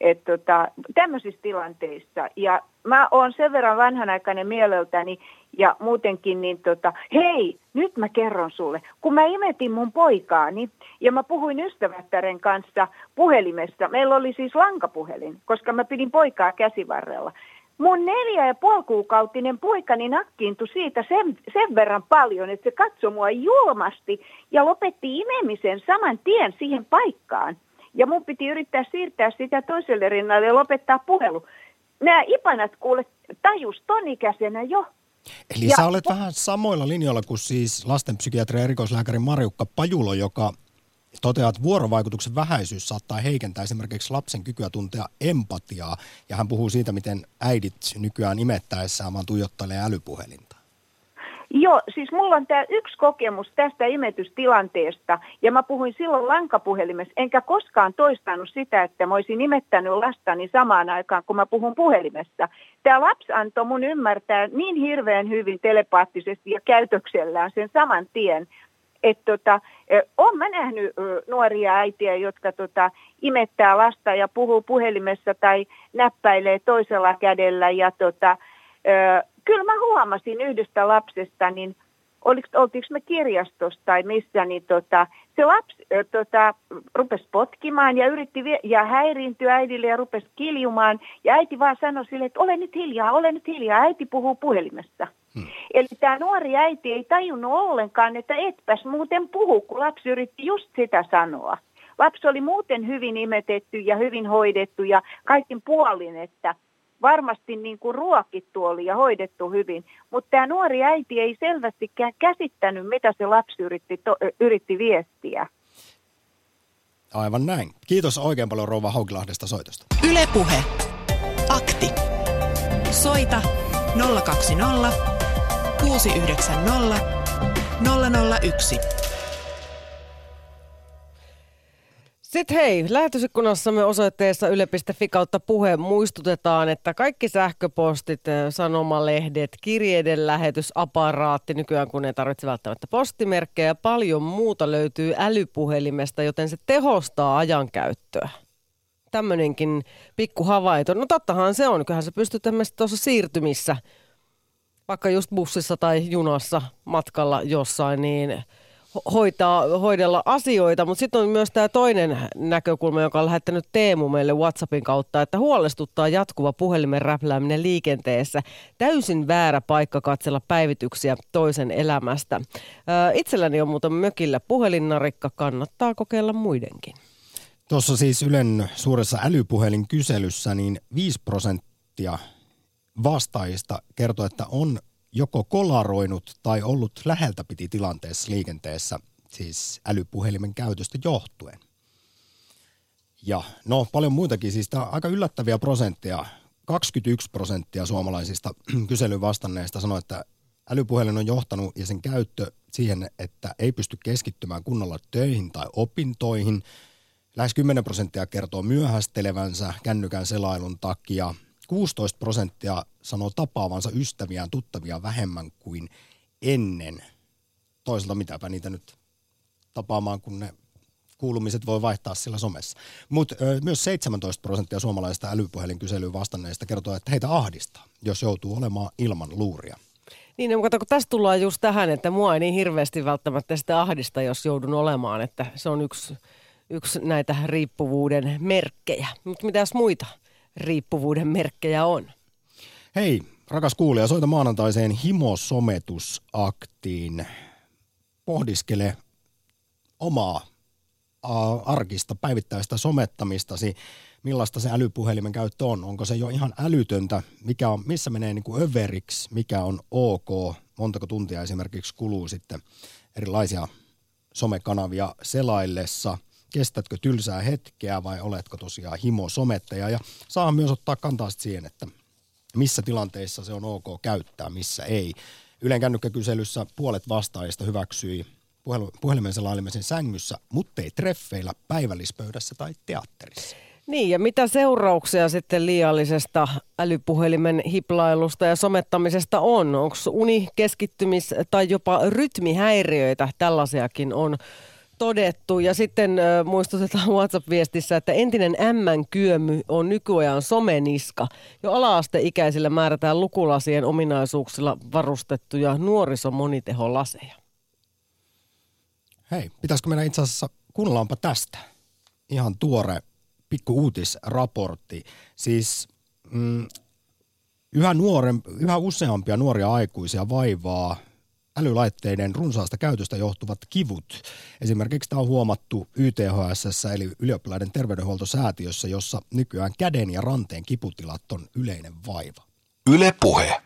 Et tota, tämmöisissä tilanteissa. Ja mä oon sen verran vanhanaikainen mieleltäni ja muutenkin, niin tota, hei, nyt mä kerron sulle. Kun mä imetin mun poikaani ja mä puhuin ystävättären kanssa puhelimessa, meillä oli siis lankapuhelin, koska mä pidin poikaa käsivarrella. Mun neljä ja puolikuukautinen poikani nakkiintui siitä sen, sen verran paljon, että se katsoi mua julmasti ja lopetti imemisen saman tien siihen paikkaan. Ja mun piti yrittää siirtää sitä toiselle rinnalle ja lopettaa puhelu. Nämä ipanat kuule tajus tonikäisenä jo. Eli ja, sä olet vähän samoilla linjoilla kuin siis lastenpsykiatri ja erikoislääkäri Marjukka Pajulo, joka toteaa, että vuorovaikutuksen vähäisyys saattaa heikentää esimerkiksi lapsen kykyä tuntea empatiaa. Ja hän puhuu siitä, miten äidit nykyään imettäessään vaan tuijottelee älypuhelinta. Joo, siis mulla on tämä yksi kokemus tästä imetystilanteesta, ja mä puhuin silloin lankapuhelimessa, enkä koskaan toistanut sitä, että mä olisin imettänyt lastani samaan aikaan, kun mä puhun puhelimessa. Tämä lapsi antoi mun ymmärtää niin hirveän hyvin telepaattisesti ja käytöksellään sen saman tien, että tota, olen mä nähnyt nuoria äitiä, jotka tota, imettää lasta ja puhuu puhelimessa tai näppäilee toisella kädellä ja tota, kyllä mä huomasin yhdestä lapsesta, niin oltiinko me kirjastossa tai missä, niin tota, se lapsi äh, tota, rupesi potkimaan ja yritti vie- ja häiriintyi äidille ja rupesi kiljumaan. Ja äiti vaan sanoi sille, että ole nyt hiljaa, ole nyt hiljaa, äiti puhuu puhelimessa. Hmm. Eli tämä nuori äiti ei tajunnut ollenkaan, että etpäs muuten puhu, kun lapsi yritti just sitä sanoa. Lapsi oli muuten hyvin imetetty ja hyvin hoidettu ja kaikin puolin, että – varmasti niin kuin ruokittu oli ja hoidettu hyvin, mutta tämä nuori äiti ei selvästikään käsittänyt, mitä se lapsi yritti, to, yritti viestiä. Aivan näin. Kiitos oikein paljon Rouva Haukilahdesta soitosta. Ylepuhe. Akti. Soita 020 690 001. Sitten hei, lähetysikkunassamme osoitteessa yle.fi kautta puhe muistutetaan, että kaikki sähköpostit, sanomalehdet, kirjeiden lähetysaparaatti, nykyään kun ei tarvitse välttämättä postimerkkejä ja paljon muuta löytyy älypuhelimesta, joten se tehostaa ajankäyttöä. Tämmöinenkin pikku havaito. No tottahan se on, kyllähän se pystyt tuossa siirtymissä, vaikka just bussissa tai junassa matkalla jossain, niin hoitaa, hoidella asioita, mutta sitten on myös tämä toinen näkökulma, joka on lähettänyt Teemu meille WhatsAppin kautta, että huolestuttaa jatkuva puhelimen räplääminen liikenteessä. Täysin väärä paikka katsella päivityksiä toisen elämästä. itselläni on muuten mökillä puhelinnarikka, kannattaa kokeilla muidenkin. Tuossa siis Ylen suuressa älypuhelinkyselyssä niin 5 prosenttia vastaajista kertoo, että on joko kolaroinut tai ollut läheltä piti tilanteessa liikenteessä, siis älypuhelimen käytöstä johtuen. Ja no paljon muitakin, siis tämä on aika yllättäviä prosentteja. 21 prosenttia suomalaisista kyselyyn vastanneista sanoi, että älypuhelin on johtanut ja sen käyttö siihen, että ei pysty keskittymään kunnolla töihin tai opintoihin. Lähes 10 prosenttia kertoo myöhästelevänsä kännykän selailun takia – 16 prosenttia sanoo tapaavansa ystäviään, tuttavia vähemmän kuin ennen. Toisaalta mitäpä niitä nyt tapaamaan, kun ne kuulumiset voi vaihtaa sillä somessa. Mutta myös 17 prosenttia suomalaisista älypuhelinkyselyyn vastanneista kertoo, että heitä ahdistaa, jos joutuu olemaan ilman luuria. Niin, mutta kun tässä tullaan just tähän, että mua ei niin hirveästi välttämättä sitä ahdista, jos joudun olemaan, että se on yksi, yksi näitä riippuvuuden merkkejä. Mutta mitäs muita riippuvuuden merkkejä on. Hei, rakas kuulija, soita maanantaiseen himosometusaktiin. Pohdiskele omaa arkista päivittäistä somettamistasi, millaista se älypuhelimen käyttö on. Onko se jo ihan älytöntä, mikä on, missä menee niin kuin överiksi, mikä on ok, montako tuntia esimerkiksi kuluu sitten erilaisia somekanavia selaillessa – kestätkö tylsää hetkeä vai oletko tosiaan himo-somettaja. Ja saa myös ottaa kantaa siihen, että missä tilanteissa se on ok käyttää, missä ei. Ylen kännykkäkyselyssä puolet vastaajista hyväksyi puhelimen selailemisen sängyssä, mutta ei treffeillä, päivällispöydässä tai teatterissa. Niin, ja mitä seurauksia sitten liiallisesta älypuhelimen hiplailusta ja somettamisesta on? Onko uni, keskittymis- tai jopa rytmihäiriöitä? Tällaisiakin on todettu. Ja sitten äh, muistutetaan WhatsApp-viestissä, että entinen M-kyömy on nykyajan someniska. Jo ala-asteikäisille määrätään lukulasien ominaisuuksilla varustettuja nuorisomoniteholaseja. Hei, pitäisikö meidän itse asiassa, kuunnellaanpa tästä. Ihan tuore pikku uutisraportti. Siis mm, yhä, nuoren, yhä useampia nuoria aikuisia vaivaa älylaitteiden runsaasta käytöstä johtuvat kivut. Esimerkiksi tämä on huomattu YTHS eli ylioppilaiden terveydenhuoltosäätiössä, jossa nykyään käden ja ranteen kiputilat on yleinen vaiva. Yle puhe.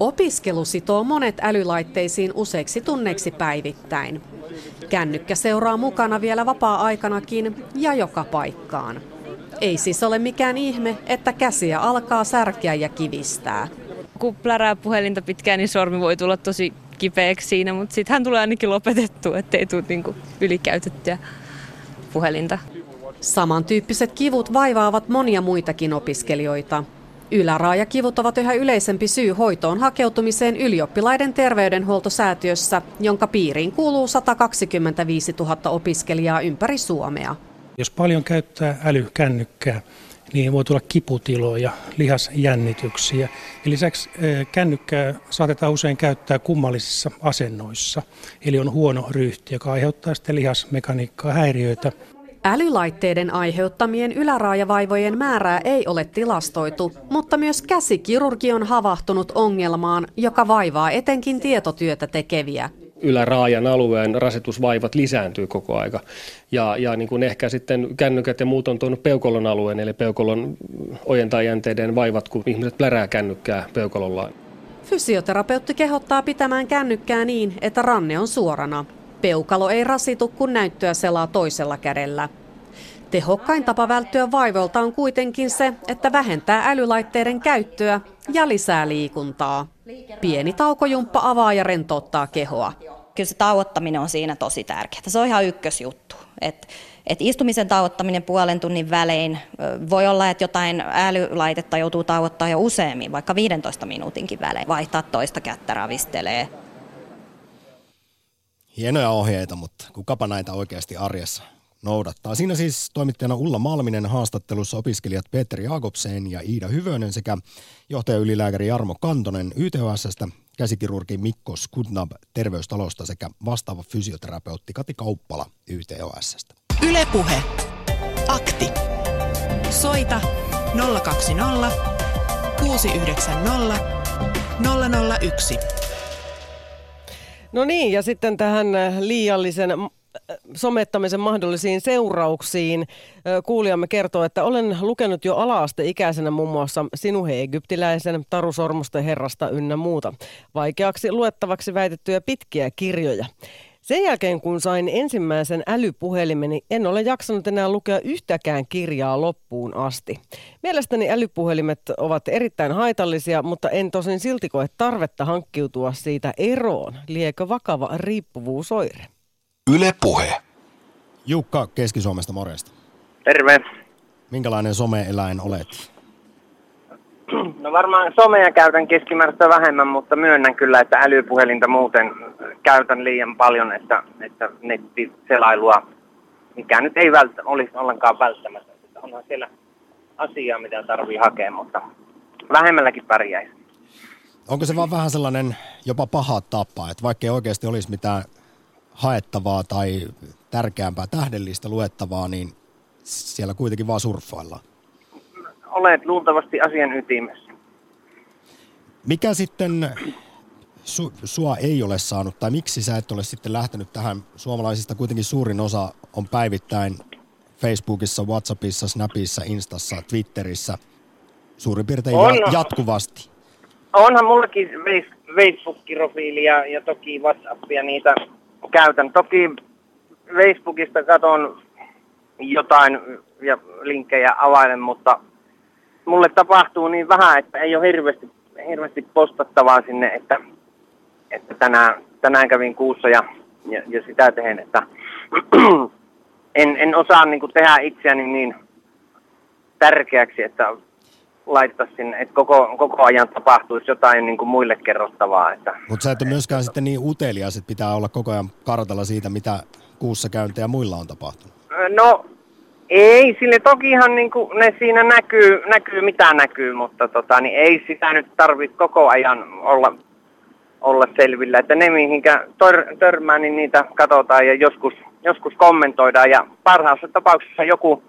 Opiskelu sitoo monet älylaitteisiin useiksi tunneiksi päivittäin. Kännykkä seuraa mukana vielä vapaa-aikanakin ja joka paikkaan. Ei siis ole mikään ihme, että käsiä alkaa särkeä ja kivistää. Kun plärää puhelinta pitkään, niin sormi voi tulla tosi kipeäksi siinä, mutta sitten hän tulee ainakin lopetettu, ettei tule niinku ylikäytettyä puhelinta. Samantyyppiset kivut vaivaavat monia muitakin opiskelijoita. Yläraajakivut ovat yhä yleisempi syy hoitoon hakeutumiseen ylioppilaiden terveydenhuoltosäätiössä, jonka piiriin kuuluu 125 000 opiskelijaa ympäri Suomea. Jos paljon käyttää älykännykkää, niin voi tulla kiputiloja, lihasjännityksiä. Ja lisäksi kännykkää saatetaan usein käyttää kummallisissa asennoissa, eli on huono ryhti, joka aiheuttaa sitten lihasmekaniikkaa häiriöitä. Älylaitteiden aiheuttamien yläraajavaivojen määrää ei ole tilastoitu, mutta myös käsikirurgi on havahtunut ongelmaan, joka vaivaa etenkin tietotyötä tekeviä yläraajan alueen rasitusvaivat lisääntyy koko aika. Ja, ja niin kuin ehkä sitten kännykät ja muut on tuonut peukolon alueen, eli peukolon ojentajänteiden vaivat, kun ihmiset plärää kännykkää peukolollaan. Fysioterapeutti kehottaa pitämään kännykkää niin, että ranne on suorana. Peukalo ei rasitu, kun näyttöä selaa toisella kädellä. Tehokkain tapa välttyä vaivoilta on kuitenkin se, että vähentää älylaitteiden käyttöä ja lisää liikuntaa. Pieni taukojumppa avaa ja rentouttaa kehoa. Kyllä se tauottaminen on siinä tosi tärkeää. Se on ihan ykkösjuttu. Et, et istumisen tauottaminen puolen tunnin välein, voi olla, että jotain älylaitetta joutuu tauottaa jo useammin, vaikka 15 minuutinkin välein, vaihtaa toista kättä ravistelee. Hienoja ohjeita, mutta kukapa näitä oikeasti arjessa noudattaa. Siinä siis toimittajana Ulla Malminen haastattelussa opiskelijat Peter Jakobsen ja Iida Hyvönen sekä johtajaylilääkäri Jarmo Kantonen YTHSstä, käsikirurgi Mikko Skudnab terveystalosta sekä vastaava fysioterapeutti Kati Kauppala YTHSstä. Ylepuhe. Akti. Soita 020 690 001. No niin, ja sitten tähän liiallisen somettamisen mahdollisiin seurauksiin. Kuulijamme kertoo, että olen lukenut jo ala-asteikäisenä muun muassa Sinuhe Egyptiläisen, Taru Sormusten herrasta ynnä muuta. Vaikeaksi luettavaksi väitettyjä pitkiä kirjoja. Sen jälkeen, kun sain ensimmäisen älypuhelimeni, en ole jaksanut enää lukea yhtäkään kirjaa loppuun asti. Mielestäni älypuhelimet ovat erittäin haitallisia, mutta en tosin silti koe tarvetta hankkiutua siitä eroon. Liekö vakava riippuvuusoire? Yle Puhe. Jukka Keski-Suomesta, morjesta. Terve. Minkälainen some-eläin olet? No varmaan somea käytän keskimääräistä vähemmän, mutta myönnän kyllä, että älypuhelinta muuten käytän liian paljon, että, että nettiselailua, mikä nyt ei välttä, olisi ollenkaan välttämättä. Onhan siellä asiaa, mitä tarvii hakea, mutta vähemmälläkin pärjäisi. Onko se vaan vähän sellainen jopa paha tapa, että vaikka ei oikeasti olisi mitään haettavaa tai tärkeämpää tähdellistä luettavaa, niin siellä kuitenkin vaan surffaillaan. Olet luultavasti asian ytimessä. Mikä sitten su, sua ei ole saanut, tai miksi sä et ole sitten lähtenyt tähän? Suomalaisista kuitenkin suurin osa on päivittäin Facebookissa, Whatsappissa, Snapissa, Instassa, Twitterissä suurin piirtein on, jatkuvasti. Onhan mullakin Facebook-profiili ja, ja toki WhatsAppia niitä käytän. Toki Facebookista katon jotain ja linkkejä availen, mutta mulle tapahtuu niin vähän, että ei ole hirveästi, hirveästi postattavaa sinne, että, että tänään, tänään kävin kuussa ja, ja, ja sitä tehen, että en, en osaa niin kuin, tehdä itseäni niin tärkeäksi, että laittaisin, että koko, koko ajan tapahtuisi jotain niin kuin muille kerrottavaa. Että, Mutta sä et ole myöskään sitten niin utelias, että pitää olla koko ajan kartalla siitä, mitä kuussa käyntejä muilla on tapahtunut. No ei, sille tokihan niin kuin ne siinä näkyy, näkyy mitä näkyy, mutta tota, niin ei sitä nyt tarvitse koko ajan olla, olla selvillä. Että ne mihinkä tör, törmää, niin niitä katsotaan ja joskus, joskus kommentoidaan. Ja parhaassa tapauksessa joku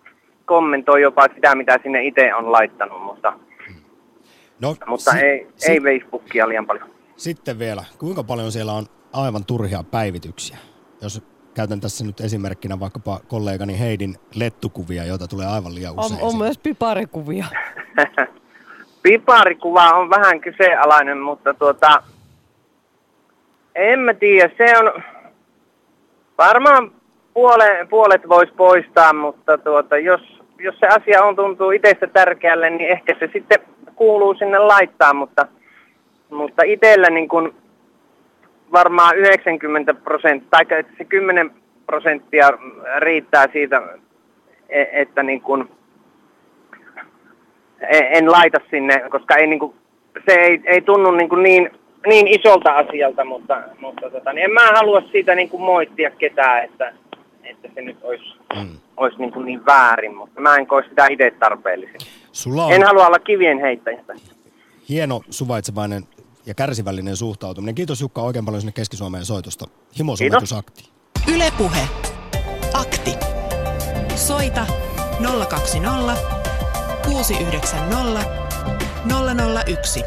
kommentoi jopa sitä, mitä sinne itse on laittanut, mutta, no, mutta si- ei, si- ei Facebookia liian paljon. Sitten vielä, kuinka paljon siellä on aivan turhia päivityksiä? Jos käytän tässä nyt esimerkkinä vaikkapa kollegani Heidin lettukuvia, joita tulee aivan liian usein. On, on myös piparikuvia. Piparikuva on vähän kyseenalainen, mutta tuota, en mä tiedä, se on varmaan puolet, puolet voisi poistaa, mutta tuota, jos, jos se asia on tuntuu itsestä tärkeälle, niin ehkä se sitten kuuluu sinne laittaa, mutta, mutta itsellä niin kun varmaan 90 prosenttia, tai se 10 prosenttia riittää siitä, e, että niin kun, e, en laita sinne, koska ei, niin kun, se ei, ei tunnu niin, kuin niin, niin isolta asialta, mutta, mutta tota, niin en mä halua siitä niin kuin moittia ketään, että, että se nyt olisi, mm. olisi niin, kuin niin väärin, mutta mä en koe sitä itse tarpeellisin. Sulla on... En halua olla kivien heittäjistä. Hieno suvaitsevainen ja kärsivällinen suhtautuminen. Kiitos Jukka oikein paljon sinne Keski-Suomeen soitosta. Himosometusakti. Ylepuhe. Akti. Soita 020 690 001.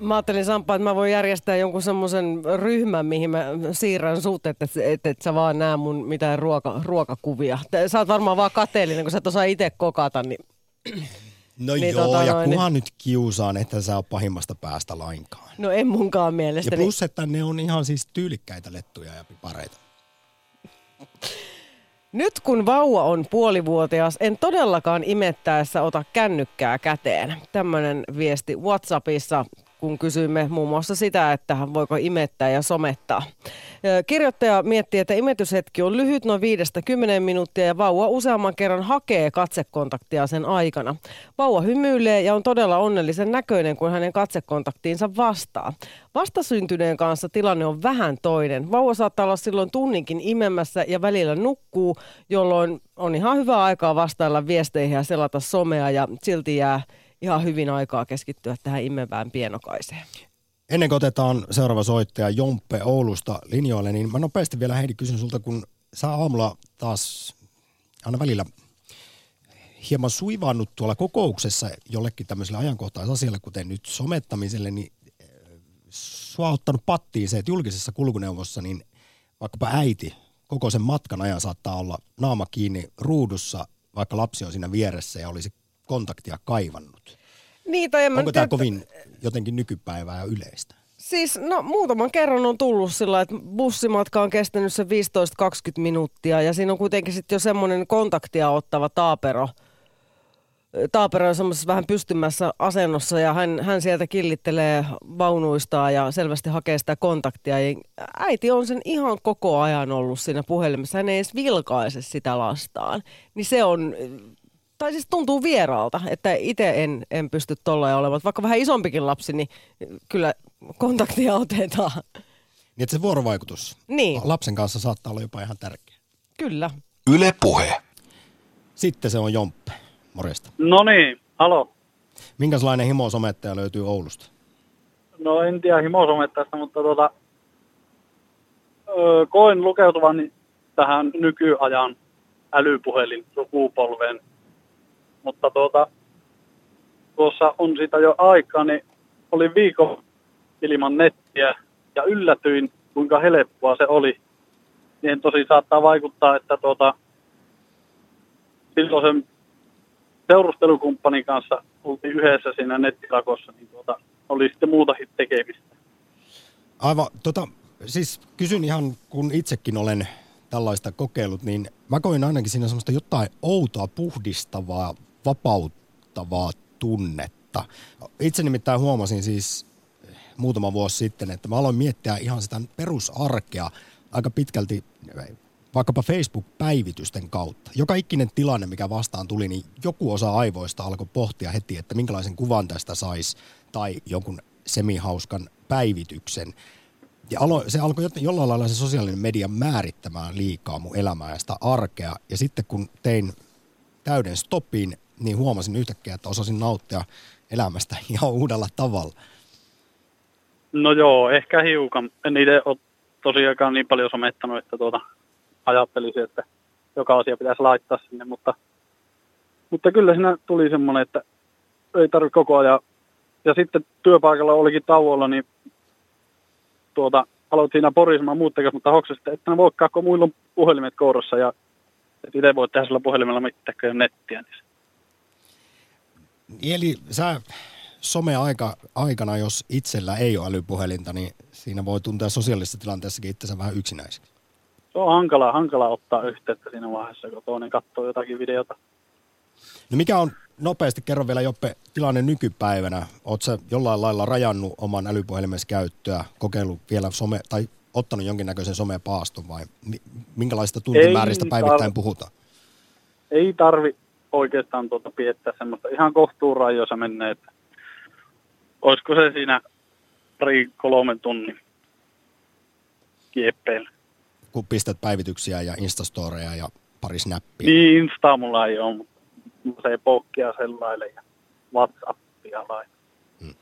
Mä ajattelin Sampa, että mä voin järjestää jonkun semmoisen ryhmän, mihin mä siirrän sut, että, että et sä vaan näe mun mitään ruoka, ruokakuvia. Sä oot varmaan vaan kateellinen, kun sä et osaa itse kokata, niin... No niin, joo, tota, ja noin, kuhan niin... nyt kiusaan, että sä oot pahimmasta päästä lainkaan. No en munkaan mielestäni. Ja plus, että ne on ihan siis tyylikkäitä lettuja ja pipareita. Nyt kun vauva on puolivuotias, en todellakaan imettäessä ota kännykkää käteen. Tämmöinen viesti WhatsAppissa kun kysyimme muun muassa sitä, että voiko imettää ja somettaa. Kirjoittaja miettii, että imetyshetki on lyhyt, noin 5-10 minuuttia ja vauva useamman kerran hakee katsekontaktia sen aikana. Vauva hymyilee ja on todella onnellisen näköinen, kun hänen katsekontaktiinsa vastaa. Vastasyntyneen kanssa tilanne on vähän toinen. Vauva saattaa olla silloin tunninkin imemässä ja välillä nukkuu, jolloin on ihan hyvä aikaa vastailla viesteihin ja selata somea ja silti jää ihan hyvin aikaa keskittyä tähän imevään pienokaiseen. Ennen kuin otetaan seuraava soittaja Jomppe Oulusta linjoille, niin mä nopeasti vielä Heidi kysyn sulta, kun sä aamulla taas aina välillä hieman suivannut tuolla kokouksessa jollekin tämmöiselle ajankohtaisasialle, kuten nyt somettamiselle, niin eh, sua ottanut pattiin se, että julkisessa kulkuneuvossa niin vaikkapa äiti koko sen matkan ajan saattaa olla naama kiinni ruudussa, vaikka lapsi on siinä vieressä ja olisi kontaktia kaivannut. Niin, tai Onko tämä kovin jotenkin nykypäivää ja yleistä? Siis no muutaman kerran on tullut sillä, että bussimatka on kestänyt se 15-20 minuuttia ja siinä on kuitenkin sitten jo semmoinen kontaktia ottava taapero. Taapero on semmoisessa vähän pystymässä asennossa ja hän, hän sieltä killittelee vaunuistaan ja selvästi hakee sitä kontaktia. Ja äiti on sen ihan koko ajan ollut siinä puhelimessa. Hän ei edes vilkaise sitä lastaan. Niin se on tai siis tuntuu vieraalta, että itse en, en pysty tuolla olemaan. Vaikka vähän isompikin lapsi, niin kyllä kontaktia otetaan. Niin että se vuorovaikutus niin. lapsen kanssa saattaa olla jopa ihan tärkeä. Kyllä. Yle Puhe. Sitten se on Jomppe. Morjesta. No niin, halo. Minkälainen himosomettaja löytyy Oulusta? No en tiedä himosomettajasta, mutta tuota, öö, koen lukeutuvan tähän nykyajan älypuhelin sukupolveen mutta tuota, tuossa on sitä jo aikaa, niin oli viikon ilman nettiä ja yllätyin, kuinka helppoa se oli. Niin tosi saattaa vaikuttaa, että tuota, silloin sen seurustelukumppanin kanssa oltiin yhdessä siinä nettilakossa, niin tuota, oli sitten muutakin tekemistä. Aivan, tota, siis kysyn ihan, kun itsekin olen tällaista kokeillut, niin mä koin ainakin siinä semmoista jotain outoa, puhdistavaa, vapauttavaa tunnetta. Itse nimittäin huomasin siis muutama vuosi sitten, että mä aloin miettiä ihan sitä perusarkea aika pitkälti vaikkapa Facebook-päivitysten kautta. Joka ikinen tilanne, mikä vastaan tuli, niin joku osa aivoista alkoi pohtia heti, että minkälaisen kuvan tästä saisi tai jonkun semihauskan päivityksen. Ja alo, se alkoi jollain lailla se sosiaalinen media määrittämään liikaa mun elämää ja sitä arkea. Ja sitten kun tein täyden stopin, niin huomasin yhtäkkiä, että osasin nauttia elämästä ihan uudella tavalla. No joo, ehkä hiukan. En itse ole tosiaankaan niin paljon somettanut, että tuota, ajattelisin, että joka asia pitäisi laittaa sinne, mutta, mutta kyllä siinä tuli semmoinen, että ei tarvitse koko ajan. Ja sitten työpaikalla olikin tauolla, niin tuota, aloit siinä porisemaan muut mutta hoksasin, että et voikaan, kun muilla on puhelimet kourassa ja että itse voi tehdä sillä puhelimella mitään nettiä. Niin Eli sä some-aika aikana, jos itsellä ei ole älypuhelinta, niin siinä voi tuntea sosiaalisessa tilanteessakin itsensä vähän yksinäiseksi. Se on hankala, hankala ottaa yhteyttä siinä vaiheessa, kun toinen katsoo jotakin videota. No mikä on, nopeasti kerro vielä Joppe, tilanne nykypäivänä? Oletko jollain lailla rajannut oman älypuhelimesi käyttöä, kokeillut vielä some, tai ottanut jonkinnäköisen somepaaston vai minkälaista tuntimääristä päivittäin puhutaan? Ei tarvi oikeastaan tuota piettää semmoista ihan kohtuurajoissa menee, että olisiko se siinä pari kolmen tunnin kieppeillä. Kun pistät päivityksiä ja instastoreja ja pari snappia. Niin, Insta mulla ei ole, mutta se ei pokkia sellaille ja Whatsappia laita. Hmm.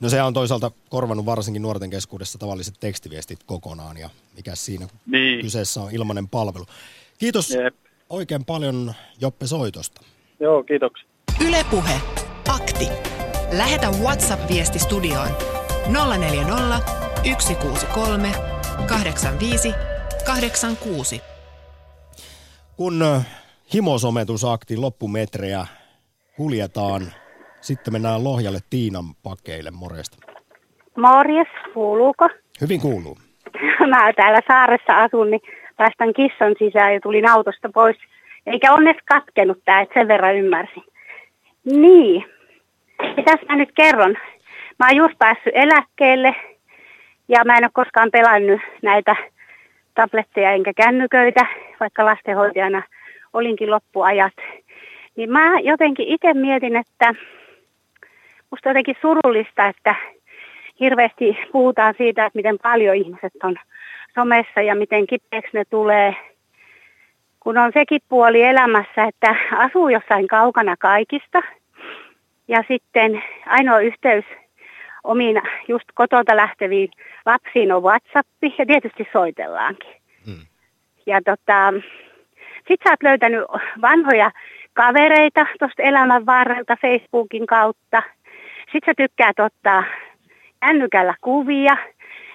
No se on toisaalta korvannut varsinkin nuorten keskuudessa tavalliset tekstiviestit kokonaan ja mikä siinä niin. kyseessä on ilmainen palvelu. Kiitos Jep. Oikein paljon Joppe soitosta. Joo, kiitoksia. Ylepuhe. Akti. Lähetä WhatsApp-viesti studioon 040 163 85 86. Kun himosometusaktin loppumetrejä kuljetaan, sitten mennään Lohjalle Tiinan pakeille. Morjesta. Morjes, kuuluuko? Hyvin kuuluu. Mä täällä saaressa asun, niin päästän kissan sisään ja tulin autosta pois eikä onneksi katkenut tämä, että sen verran ymmärsin. Niin. Mitäs mä nyt kerron? mä oon just päässyt eläkkeelle ja mä en ole koskaan pelannut näitä tabletteja enkä kännyköitä, vaikka lastenhoitajana olinkin loppuajat. Niin mä jotenkin itse mietin, että musta jotenkin surullista, että hirveästi puhutaan siitä, että miten paljon ihmiset on somessa ja miten kipeäksi ne tulee. Kun on sekin puoli elämässä, että asuu jossain kaukana kaikista. Ja sitten ainoa yhteys omiin just kotota lähteviin lapsiin on WhatsApp ja tietysti soitellaankin. Hmm. Ja tota, sit sä oot löytänyt vanhoja kavereita tuosta elämän varrelta Facebookin kautta. Sitten sä tykkäät ottaa kännykällä kuvia.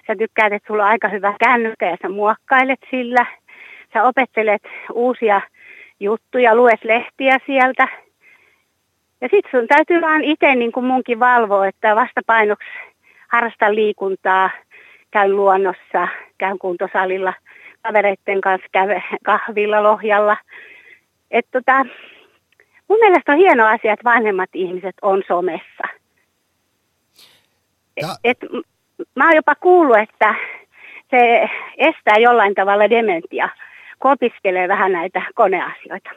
Sä tykkäät, että sulla on aika hyvä kännykkä ja sä muokkailet sillä. Sä opettelet uusia juttuja, luet lehtiä sieltä. Ja sitten sun täytyy vaan itse niin kuin munkin valvoa, että vastapainoksi harrasta liikuntaa, käyn luonnossa, käyn kuntosalilla, kavereiden kanssa käy kahvilla, lohjalla. Et tota, mun mielestä on hieno asia, että vanhemmat ihmiset on somessa. Ja. Et, mä oon jopa kuullut, että se estää jollain tavalla dementia, kun opiskelee vähän näitä koneasioita.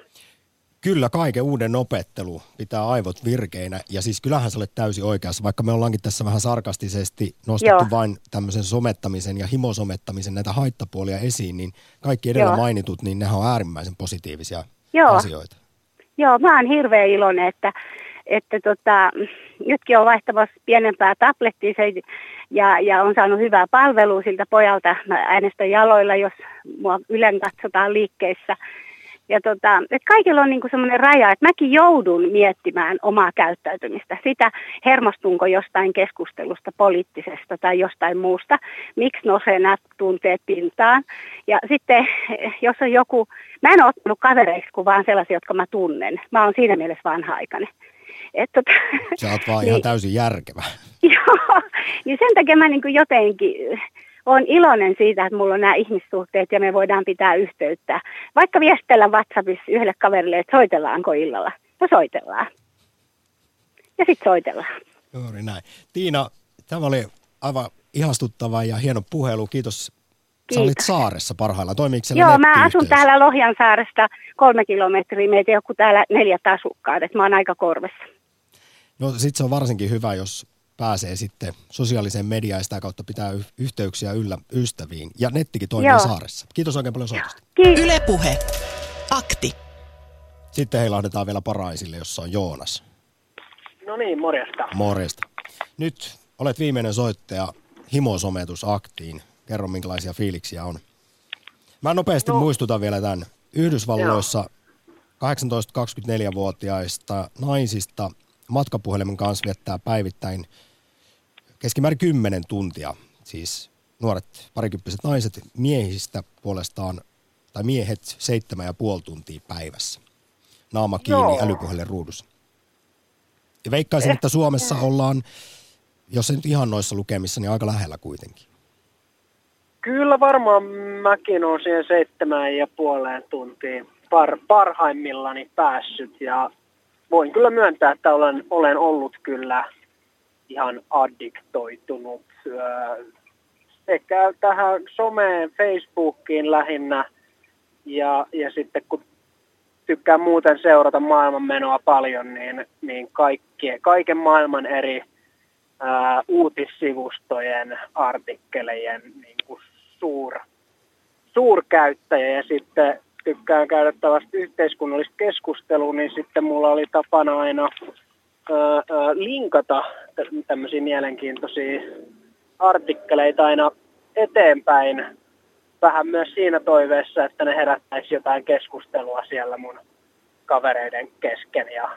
Kyllä, kaiken uuden opettelu pitää aivot virkeinä. Ja siis kyllähän sä olet täysin oikeassa, vaikka me ollaankin tässä vähän sarkastisesti nostettu Joo. vain tämmöisen somettamisen ja himosomettamisen näitä haittapuolia esiin, niin kaikki edellä Joo. mainitut, niin nehän on äärimmäisen positiivisia Joo. asioita. Joo, mä oon hirveän iloinen, että että tota, nytkin on vaihtamassa pienempää tablettia se, ja, ja on saanut hyvää palvelua siltä pojalta. Mä äänestän jaloilla, jos mua ylen katsotaan liikkeissä. Ja tota, että kaikilla on niinku semmoinen raja, että mäkin joudun miettimään omaa käyttäytymistä. Sitä hermostunko jostain keskustelusta, poliittisesta tai jostain muusta. Miksi nousee nämä tunteet pintaan. Ja sitten jos on joku, mä en ole ottanut kavereiksi kuin vaan sellaisia, jotka mä tunnen. Mä oon siinä mielessä vanha-aikainen. Et tota, Sä oot vaan niin, ihan täysin järkevä. Joo, niin sen takia mä niin jotenkin olen iloinen siitä, että mulla on nämä ihmissuhteet ja me voidaan pitää yhteyttä. Vaikka viestellä WhatsAppissa yhdelle kaverille, että soitellaanko illalla. No soitellaan. Ja sitten soitellaan. Juuri näin. Tiina, tämä oli aivan ihastuttava ja hieno puhelu. Kiitos. Kiitos. Sä olit saaressa parhaillaan. Toimiiko Joo, mä asun täällä Lohjan saaresta kolme kilometriä. Meitä joku täällä neljät asukkaat, että mä oon aika korvessa. No sit se on varsinkin hyvä, jos pääsee sitten sosiaaliseen mediaan ja sitä kautta pitää yhteyksiä yllä ystäviin. Ja nettikin toimii Joo. saaressa. Kiitos oikein paljon soitosta. Ylepuhe. Akti. Sitten heilahdetaan vielä Paraisille, jossa on Joonas. No niin, morjesta. Morjesta. Nyt olet viimeinen soittaja himosometusaktiin. Kerro, minkälaisia fiiliksiä on. Mä nopeasti no. muistutan vielä tämän. Yhdysvalloissa 18-24-vuotiaista naisista matkapuhelimen kanssa viettää päivittäin keskimäärin 10 tuntia. Siis nuoret parikymppiset naiset miehistä puolestaan, tai miehet seitsemän ja puoli tuntia päivässä. Naama kiinni Joo. älypuhelin ruudussa. Ja veikkaisin, että Suomessa ollaan, jos se nyt ihan noissa lukemissa, niin aika lähellä kuitenkin. Kyllä varmaan mäkin olen siihen seitsemään ja puoleen tuntiin par, parhaimmillani päässyt ja voin kyllä myöntää, että olen, olen ollut kyllä ihan addiktoitunut sekä tähän someen, Facebookiin lähinnä ja, ja sitten kun tykkään muuten seurata maailmanmenoa paljon, niin, niin kaikki, kaiken maailman eri ää, uutissivustojen, artikkelejen niin kuin suur, suurkäyttäjä ja sitten tykkään käydä tällaista yhteiskunnallista keskustelua, niin sitten mulla oli tapana aina ää, ää, linkata tämmöisiä mielenkiintoisia artikkeleita aina eteenpäin. Vähän myös siinä toiveessa, että ne herättäisi jotain keskustelua siellä mun kavereiden kesken ja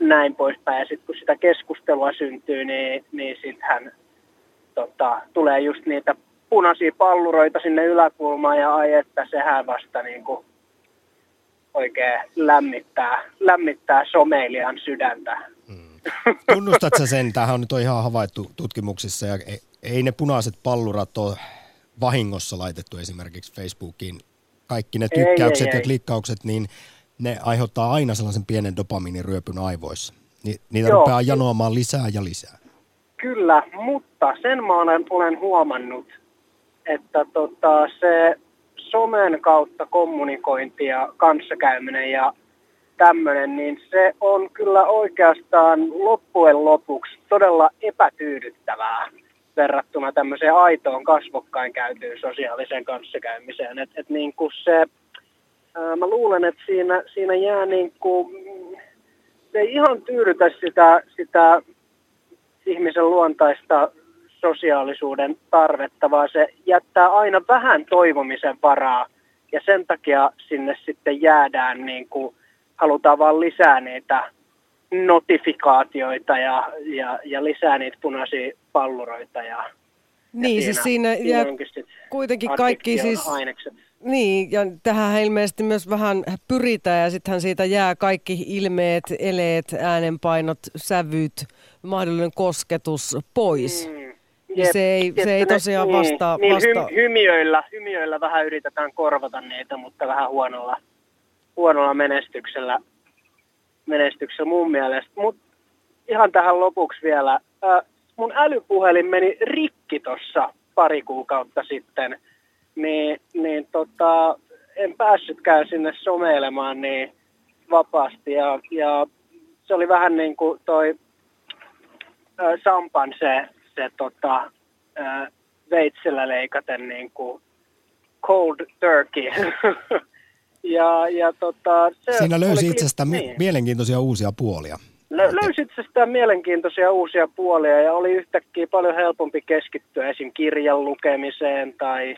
näin poispäin. Ja sitten kun sitä keskustelua syntyy, niin, niin sittenhän tota, tulee just niitä punaisia palluroita sinne yläkulmaan ja ai että sehän vasta niin kuin oikein lämmittää, lämmittää someilijan sydäntä. Mm. Tunnustatko sen, tämähän on nyt on ihan havaittu tutkimuksissa ja ei, ei ne punaiset pallurat ole vahingossa laitettu esimerkiksi Facebookiin. Kaikki ne tykkäykset ei, ei, ja klikkaukset, niin ne aiheuttaa aina sellaisen pienen dopaminiryöpyn aivoissa. Ni, niitä Joo. rupeaa janoamaan lisää ja lisää. Kyllä, mutta sen mä olen, olen huomannut, että tota, se somen kautta kommunikointi ja kanssakäyminen ja tämmöinen, niin se on kyllä oikeastaan loppujen lopuksi todella epätyydyttävää verrattuna tämmöiseen aitoon kasvokkain käytyyn sosiaaliseen kanssakäymiseen. Et, et niin kuin se, ää, mä luulen, että siinä, siinä jää niin kuin, se ei ihan tyydytä sitä, sitä ihmisen luontaista sosiaalisuuden tarvetta, vaan se jättää aina vähän toivomisen varaa ja sen takia sinne sitten jäädään niin kuin, halutaan vaan lisää niitä notifikaatioita ja, ja, ja lisää niitä punaisia palluroita. Ja, niin, ja siis siinä jää kuitenkin kaikki siis... Ainekset. Niin, ja tähän ilmeisesti myös vähän pyritään ja sittenhän siitä jää kaikki ilmeet, eleet, äänenpainot, sävyt, mahdollinen kosketus pois. Mm. Jep, se ei, se ei tosiaan niin, vastaa. Niin, vasta... hy, hymiöillä, hymiöillä vähän yritetään korvata niitä, mutta vähän huonolla, huonolla menestyksellä, menestyksellä mun mielestä. Mutta ihan tähän lopuksi vielä. Äh, mun älypuhelin meni rikki tuossa pari kuukautta sitten, niin, niin tota, en päässytkään sinne someilemaan niin vapaasti. Ja, ja se oli vähän niin kuin toi Sampan se, se tota, äh, veitsellä leikaten niin kuin cold turkey. ja, ja tota, se Siinä löysi oli, itsestä niin. mi- mielenkiintoisia uusia puolia. Lö- löysi itsestään mielenkiintoisia uusia puolia ja oli yhtäkkiä paljon helpompi keskittyä esim. kirjan lukemiseen tai,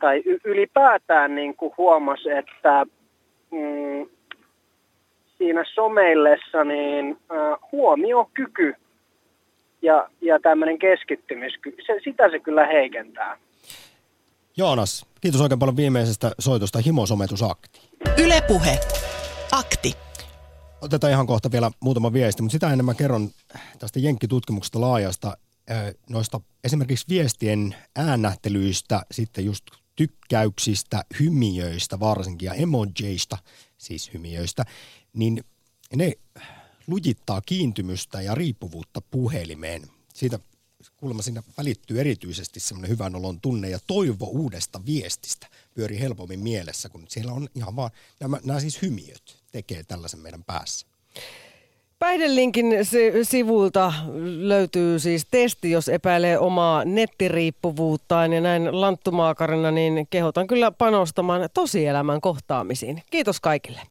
tai ylipäätään niin kuin huomasi, että mm, siinä someillessa niin äh, huomiokyky ja, ja tämmöinen keskittymiskyky, se, sitä se kyllä heikentää. Joonas, kiitos oikein paljon viimeisestä soitosta Himosometusakti. Ylepuhe. Akti. Otetaan ihan kohta vielä muutama viesti, mutta sitä ennen mä kerron tästä Jenkkitutkimuksesta laajasta noista esimerkiksi viestien äännähtelyistä, sitten just tykkäyksistä, hymiöistä varsinkin ja emojeista, siis hymiöistä, niin ne lujittaa kiintymystä ja riippuvuutta puhelimeen. Siitä kuulemma siinä välittyy erityisesti semmoinen hyvän olon tunne ja toivo uudesta viestistä pyörii helpommin mielessä, kun siellä on ihan vaan, nämä, nämä siis hymiöt tekee tällaisen meidän päässä. Päihdelinkin si- sivuilta löytyy siis testi, jos epäilee omaa nettiriippuvuuttaan ja näin lanttumaakarina, niin kehotan kyllä panostamaan tosielämän kohtaamisiin. Kiitos kaikille.